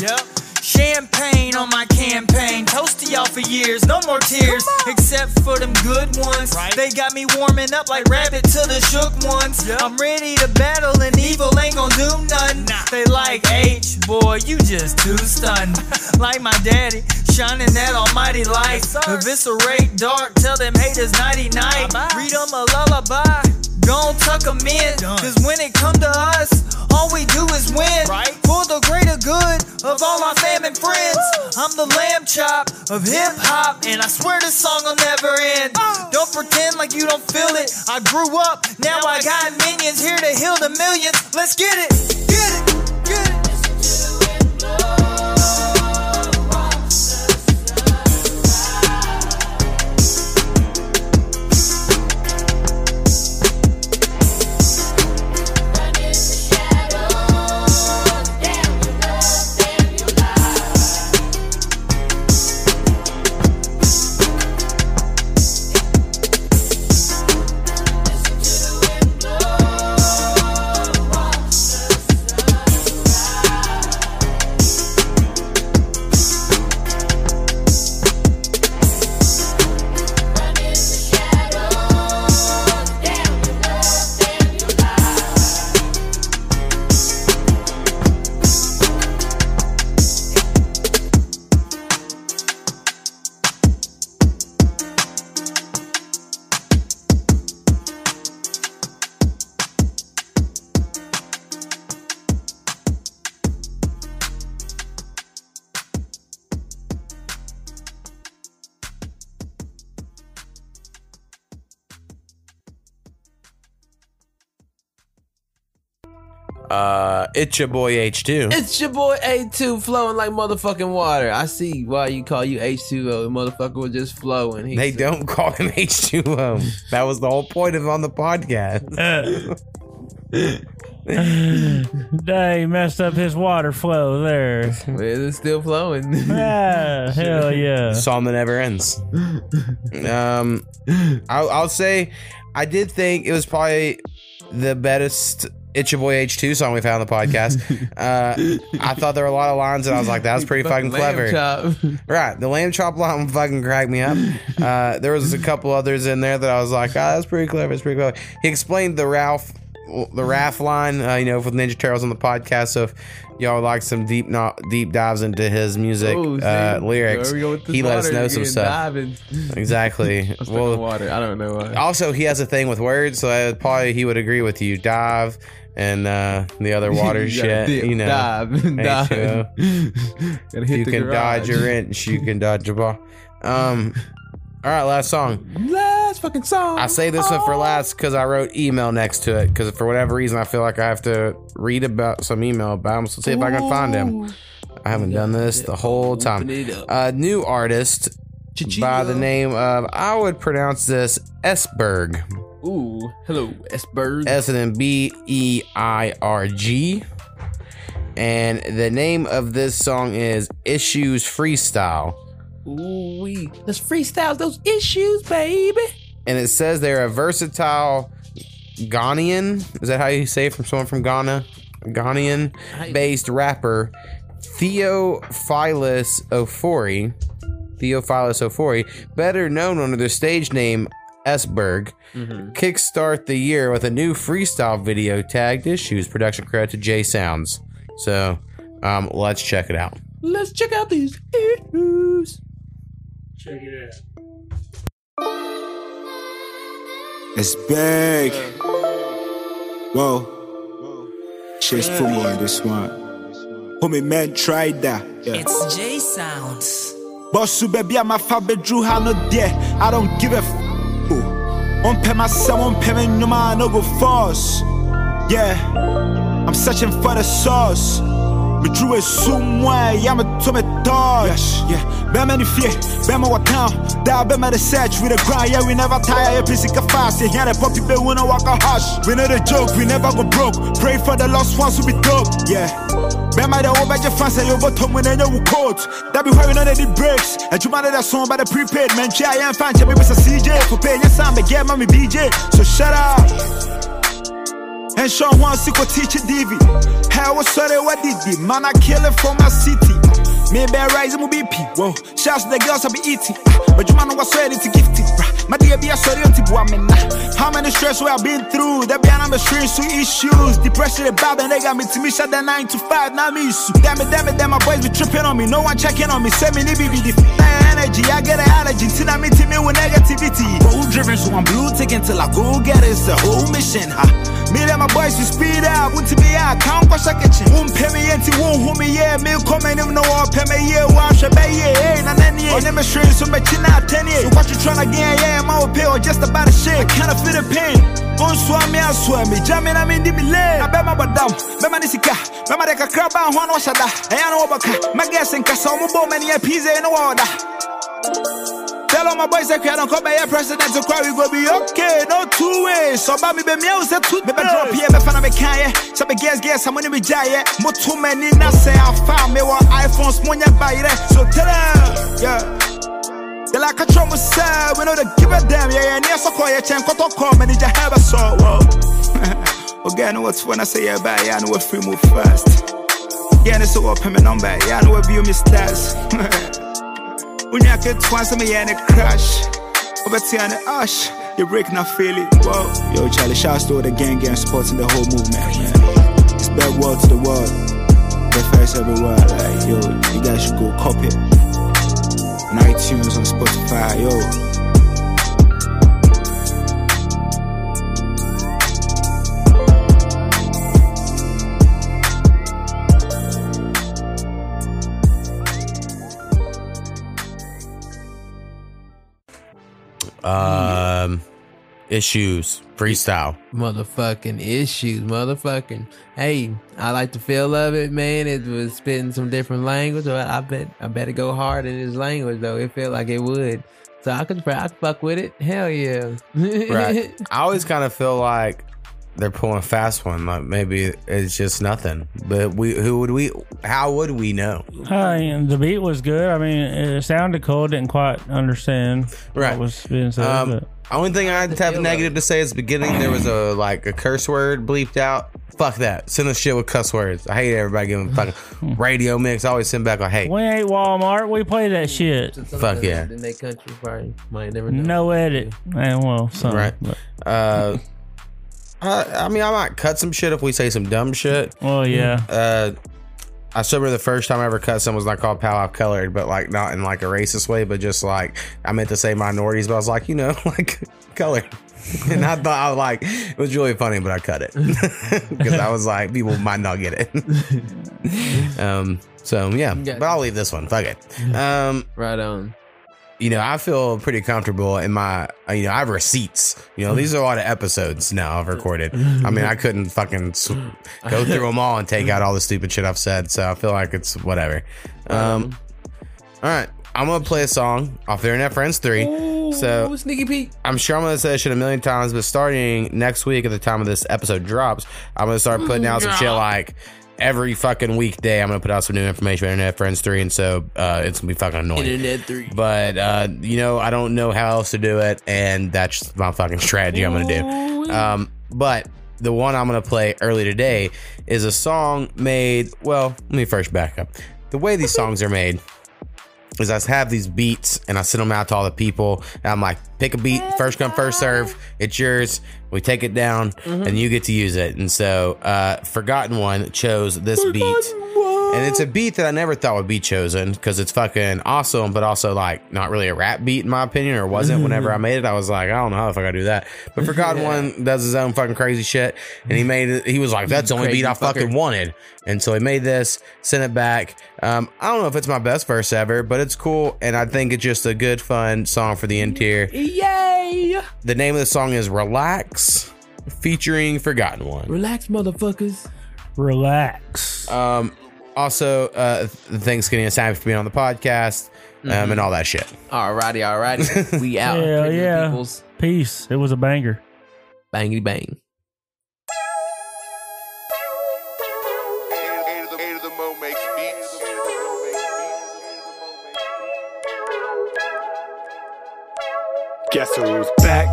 S24: Champagne on my campaign. Toast to y'all for years. No more tears. Except for them good ones. They got me warming up like rabbit to the shook ones. I'm ready to battle and evil ain't gonna do nothing. They like H, boy, you just too stunned. (laughs) like my daddy, shining that almighty light. Eviscerate dark, tell them haters nighty night. Read them a lullaby. Don't Gon' tuck 'em in. Cause when it come to us, all we do is win. Right? For the greater good of all our fam and friends. I'm the lamb chop of hip hop, and I swear this song will never end. Don't pretend like you don't feel it. I grew up, now I got minions here to heal the millions. Let's get it. Get it. Get it.
S2: It's your boy H2.
S3: It's your boy A2 flowing like motherfucking water. I see why you call you H2O. The motherfucker was just flowing. He
S2: They
S3: said-
S2: don't call him H2O. That was the whole point of him on the podcast. (laughs)
S4: They messed up his water flow there.
S3: It's still flowing. (laughs)
S4: Yeah, hell yeah.
S2: Song that never ends. Um, I'll, I'll say I did think it was probably the best It's Your Boy H2 song we found on the podcast. (laughs) Uh, I thought there were a lot of lines, and I was like, that was pretty fucking clever.
S3: chop. (laughs)
S2: Right. The lamb chop line fucking cracked me up. Uh, there was a couple others in there that I was like, ah, that's pretty clever. It's pretty clever. He explained the Ralph the Raph line, uh, you know, with Ninja Turtles on the podcast. So if y'all would like some deep no- deep dives into his music
S3: Ooh,
S2: uh, lyrics,
S3: There we go with this
S2: he let us know some stuff.
S3: diving. (laughs)
S2: Exactly.
S3: In water. I don't know why.
S2: Also, he has a thing with words, so I, probably he would agree with you. Dive and uh, the other (laughs) water
S3: You
S2: shit.
S3: dip,
S2: you know,
S3: dive, dive.
S2: H2O. (laughs)
S3: Gotta hit
S2: you can
S3: garage.
S2: dodge your inch. You can dodge your ball. Um. All right, last song.
S3: Last fucking song.
S2: I say this one for last because I wrote email next to it because for whatever reason I feel like I have to read about some email about him. So see if I can find him. I haven't done this the whole time. A new artist by the name of I would pronounce this Esberg.
S3: Ooh, hello, Esberg.
S2: S and then B E I R G. And the name of this song is Issues Freestyle.
S3: Ooh, we let's freestyle those issues, baby.
S2: And it says they're a versatile Ghanaian. Is that how you say it from someone from Ghana? Ghanaian based rapper Theophilus Ofori. Theophilus Ofori, better known under their stage name Esberg, kickstart the year with a new freestyle video tagged Issues. Production credit to J Sounds. So um, let's check it out.
S3: Let's check out these issues.
S4: Check it out.
S5: It's big. Whoa. Shit's promo on this one. Homie man tried that. Yeah.
S8: It's J Sounds.
S5: Bossu baby, I'm a bedru ha no there. I don't give a f. On pay myself, on pay me no man, no go force. Yeah, I'm searching for the sauce. Me drew a somewhere, yeah, me to me touch. Yeah, bear many fear, bear my what town. That bear my research with the grind, yeah, we never tire, yeah, busy go fast. Yeah, here the puppy bear, we no walk a hush. We know the joke, we never go broke. Pray for the lost ones to be dope. Yeah. Bema the over your fans and your bottom when they know quote. That be why we know that the breaks. And you matter that song by the prepaid man. yeah, I am fine, fan, me with a CJ. For paying your son, but get mommy BJ. So shut up. And to go teach a DV. How was sorry what did the man I kill it for my city. Maybe I rise and BP. Whoa, shouts to the girls I be eating. But you man was ready to gift it. bruh. My dear be a sorry on Tibuamena. How many stress we have been through? That be an streets to issues. Depression, the bad, and they got me to me shut the 9 to 5. Now me issue. Damn it, damn it, damn my boys be tripping on me. No one checking on me. Send me the BB. The energy, I get an allergy. Till I meet me with negativity. Road driven, so I'm blue ticking till I go get it. It's a whole mission. Ha. Me and my boys, we speed up. Went to me out, count kwa shakachi. Won't pay me anti, won't me, yeah. Me come in, no one pay me, yeah. One shall be, yeah. And then, yeah. Them straight, so much in out 10 years. So what you tryna get, yeah. I'm out pay or just about a shit. I can't feel the pain. Go swam me, I swam me. Jamming, I'm in the lane. I bet my badam. Bet my nisika. Bet my deka crab and one wash that. I know about my guess in Casa, I'm bomb and yeah, pizza in the water. Tell all my boys that I don't come by president to cry, we go be okay, no two ways. So about me, be me, I was a two. Me drop here, me fan me can So be guess, guess, I'm gonna be jay. Mo too many, na say I found me one iPhones, money buy it. So tell them, yeah. They like a trauma side, we know they give a damn, yeah, yeah, near so call your chain, cut off call, man, you have a so, whoa. (laughs) Okay, I know what's when I say yeah, bye, yeah, I know what free move fast. Yeah, and so open my number, yeah, I know what view me stats. (laughs) When you get twice, me and a crash. Over to and ash, you break now feel it. Whoa, yo, Charlie, shouts to the gang gang supporting the whole movement, man. It's bad world to the world, bad face everywhere. Like, yo, you guys should go copy. On iTunes, on Spotify, yo.
S2: Um, issues freestyle.
S3: Motherfucking issues, motherfucking. Hey, I like the feel of it, man. It was spitting some different language. But I bet I better go hard in his language though. It felt like it would. So I could I could fuck with it. Hell yeah.
S2: Right. (laughs) I always kind of feel like they're pulling a fast one. Like maybe it's just nothing. But we, who would we? How would we know?
S4: Uh, and the beat was good. I mean, it sounded cool. Didn't quite understand
S2: Right.
S4: what was being said.
S2: Um,
S4: but
S2: only thing I have negative to say is the beginning there was a like a curse word bleeped out. Fuck that. Send us shit with cuss words. I hate everybody giving fucking (laughs) radio mix. I always send back like, hey,
S4: we ain't Walmart. We play that shit.
S2: fuck yeah.
S3: In their country, probably might never know.
S4: No edit. And well, some,
S2: Right.
S4: but-
S2: Uh, (laughs) Uh, I mean, I might cut some shit if we say some dumb shit.
S4: Oh yeah.
S2: Uh, I remember the first time I ever cut someone was not called pal I've colored, but like not in like a racist way, but just like I meant to say minorities, but I was like, you know, (laughs) like color. And I thought I was like it was really funny, but I cut it (laughs) because I was like people might not get it. (laughs) um. So yeah, but I'll leave this one. Fuck it. Um.
S3: Right on.
S2: You know, I feel pretty comfortable in my. You know, I have receipts. You know, these are a lot of episodes now I've recorded. I mean, I couldn't fucking s- go through them all and take out all the stupid shit I've said. So I feel like it's whatever. Um. All right, I'm gonna play a song off Internet Friends Three. So
S3: sneaky peek.
S2: I'm sure I'm gonna say this shit a million times, but starting next week at the time of this episode drops, I'm gonna start putting out some shit like every fucking weekday. I'm gonna put out some new information about Internet Friends 3, and so uh, it's gonna be fucking annoying.
S3: Internet 3.
S2: But uh, you know, I don't know how else to do it, and that's my fucking strategy I'm gonna do. Um, but the one I'm gonna play early today is a song made. Well, let me first back up. The way these songs are made is I have these beats and I send them out to all the people. And I'm like, pick a beat, first come, first serve. It's yours. We take it down and you get to use it. And so, uh, Forgotten One chose this beat. And it's a beat that I never thought would be chosen because it's fucking awesome, but also like not really a rap beat in my opinion, or wasn't. Whenever I made it, I was like, I don't know how if I gotta do that. But Forgotten One does his own fucking crazy shit, and he made it. He was like, "That's the only
S3: Crazy
S2: beat I fucking
S3: fucker.
S2: wanted," and so he made this, sent it back. Um, I don't know if it's my best verse ever, but it's cool, and I think it's just a good, fun song for the interior.
S3: Yay!
S2: The name of the song is "Relax," featuring Forgotten One.
S3: Relax, motherfuckers.
S4: Relax.
S2: Um, also, uh, thanks, Skinny and Sammy, for being on the podcast um,
S3: Mhm.
S2: and all that shit.
S3: Alrighty, alrighty. (laughs) We out.
S4: Hell
S3: Primitive
S4: yeah.
S3: peoples.
S4: Peace. It was a banger.
S3: Bangity bang.
S14: Guess who's back?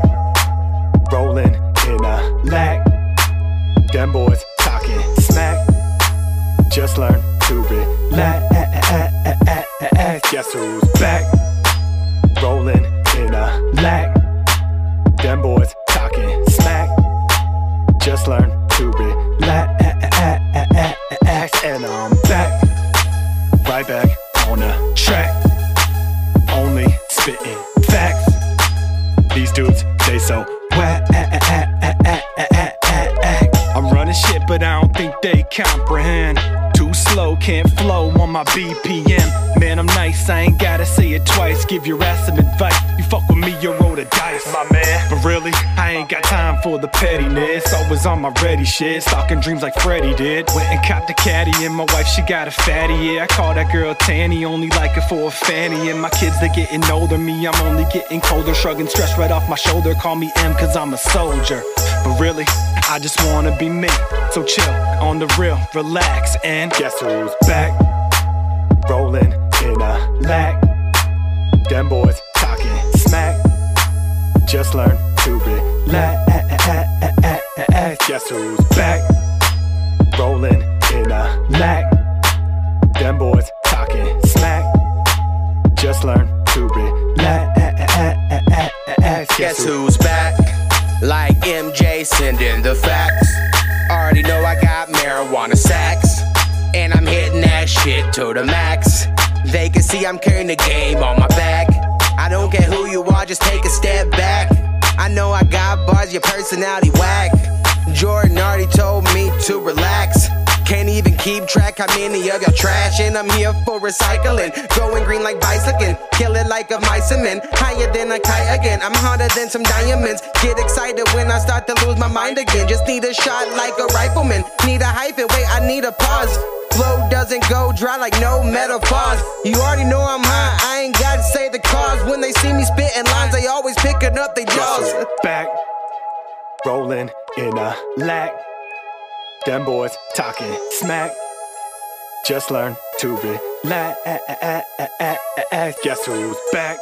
S14: Rolling in a lack. Them boys talking smack. Just learn to relax. Eh, eh, eh, Guess who's back? Rolling Give your ass some advice. You fuck with me, you roll the dice, my man. But really, I ain't got time for the pettiness. Always on my ready shit, stalking dreams like Freddy did. Went and copped a caddy, and my wife, she got a fatty. Yeah, I call that girl Tanny, only like it for a fanny. And my kids, they getting older. Me, I'm only getting colder. Shrugging stress right off my shoulder. Call me M, cause I'm a soldier. But really, I just wanna be me. So chill, on the real, relax, and guess who's back? Rolling in a lack. Them boys talking smack. Just learn to relax. Guess who's back? Rolling in a lack. Them boys talking smack. Just learn to relax.
S25: Guess who's back? Like MJ sending the facts. Already know I got marijuana sacks. And I'm hitting that shit to the max. They can see I'm carrying the game on my back. I don't care who you are, just take a step back. I know I got bars, your personality whack. Jordan already told me to relax. Can't even keep track how many of trash, and I'm here for recycling. Going green like bicycling, kill it like a mycemin. Higher than a kite again, I'm harder than some diamonds. Get excited when I start to lose my mind again. Just need a shot like a rifleman. Need a hyphen, wait, I need a pause. Flow doesn't go dry like no metaphors. You already know I'm high, I ain't gotta say the cause. When they see me spitting lines, they always picking up their jaws.
S14: back? Rolling in a lack. Them boys talking smack. Just learn to relax. Guess who's back?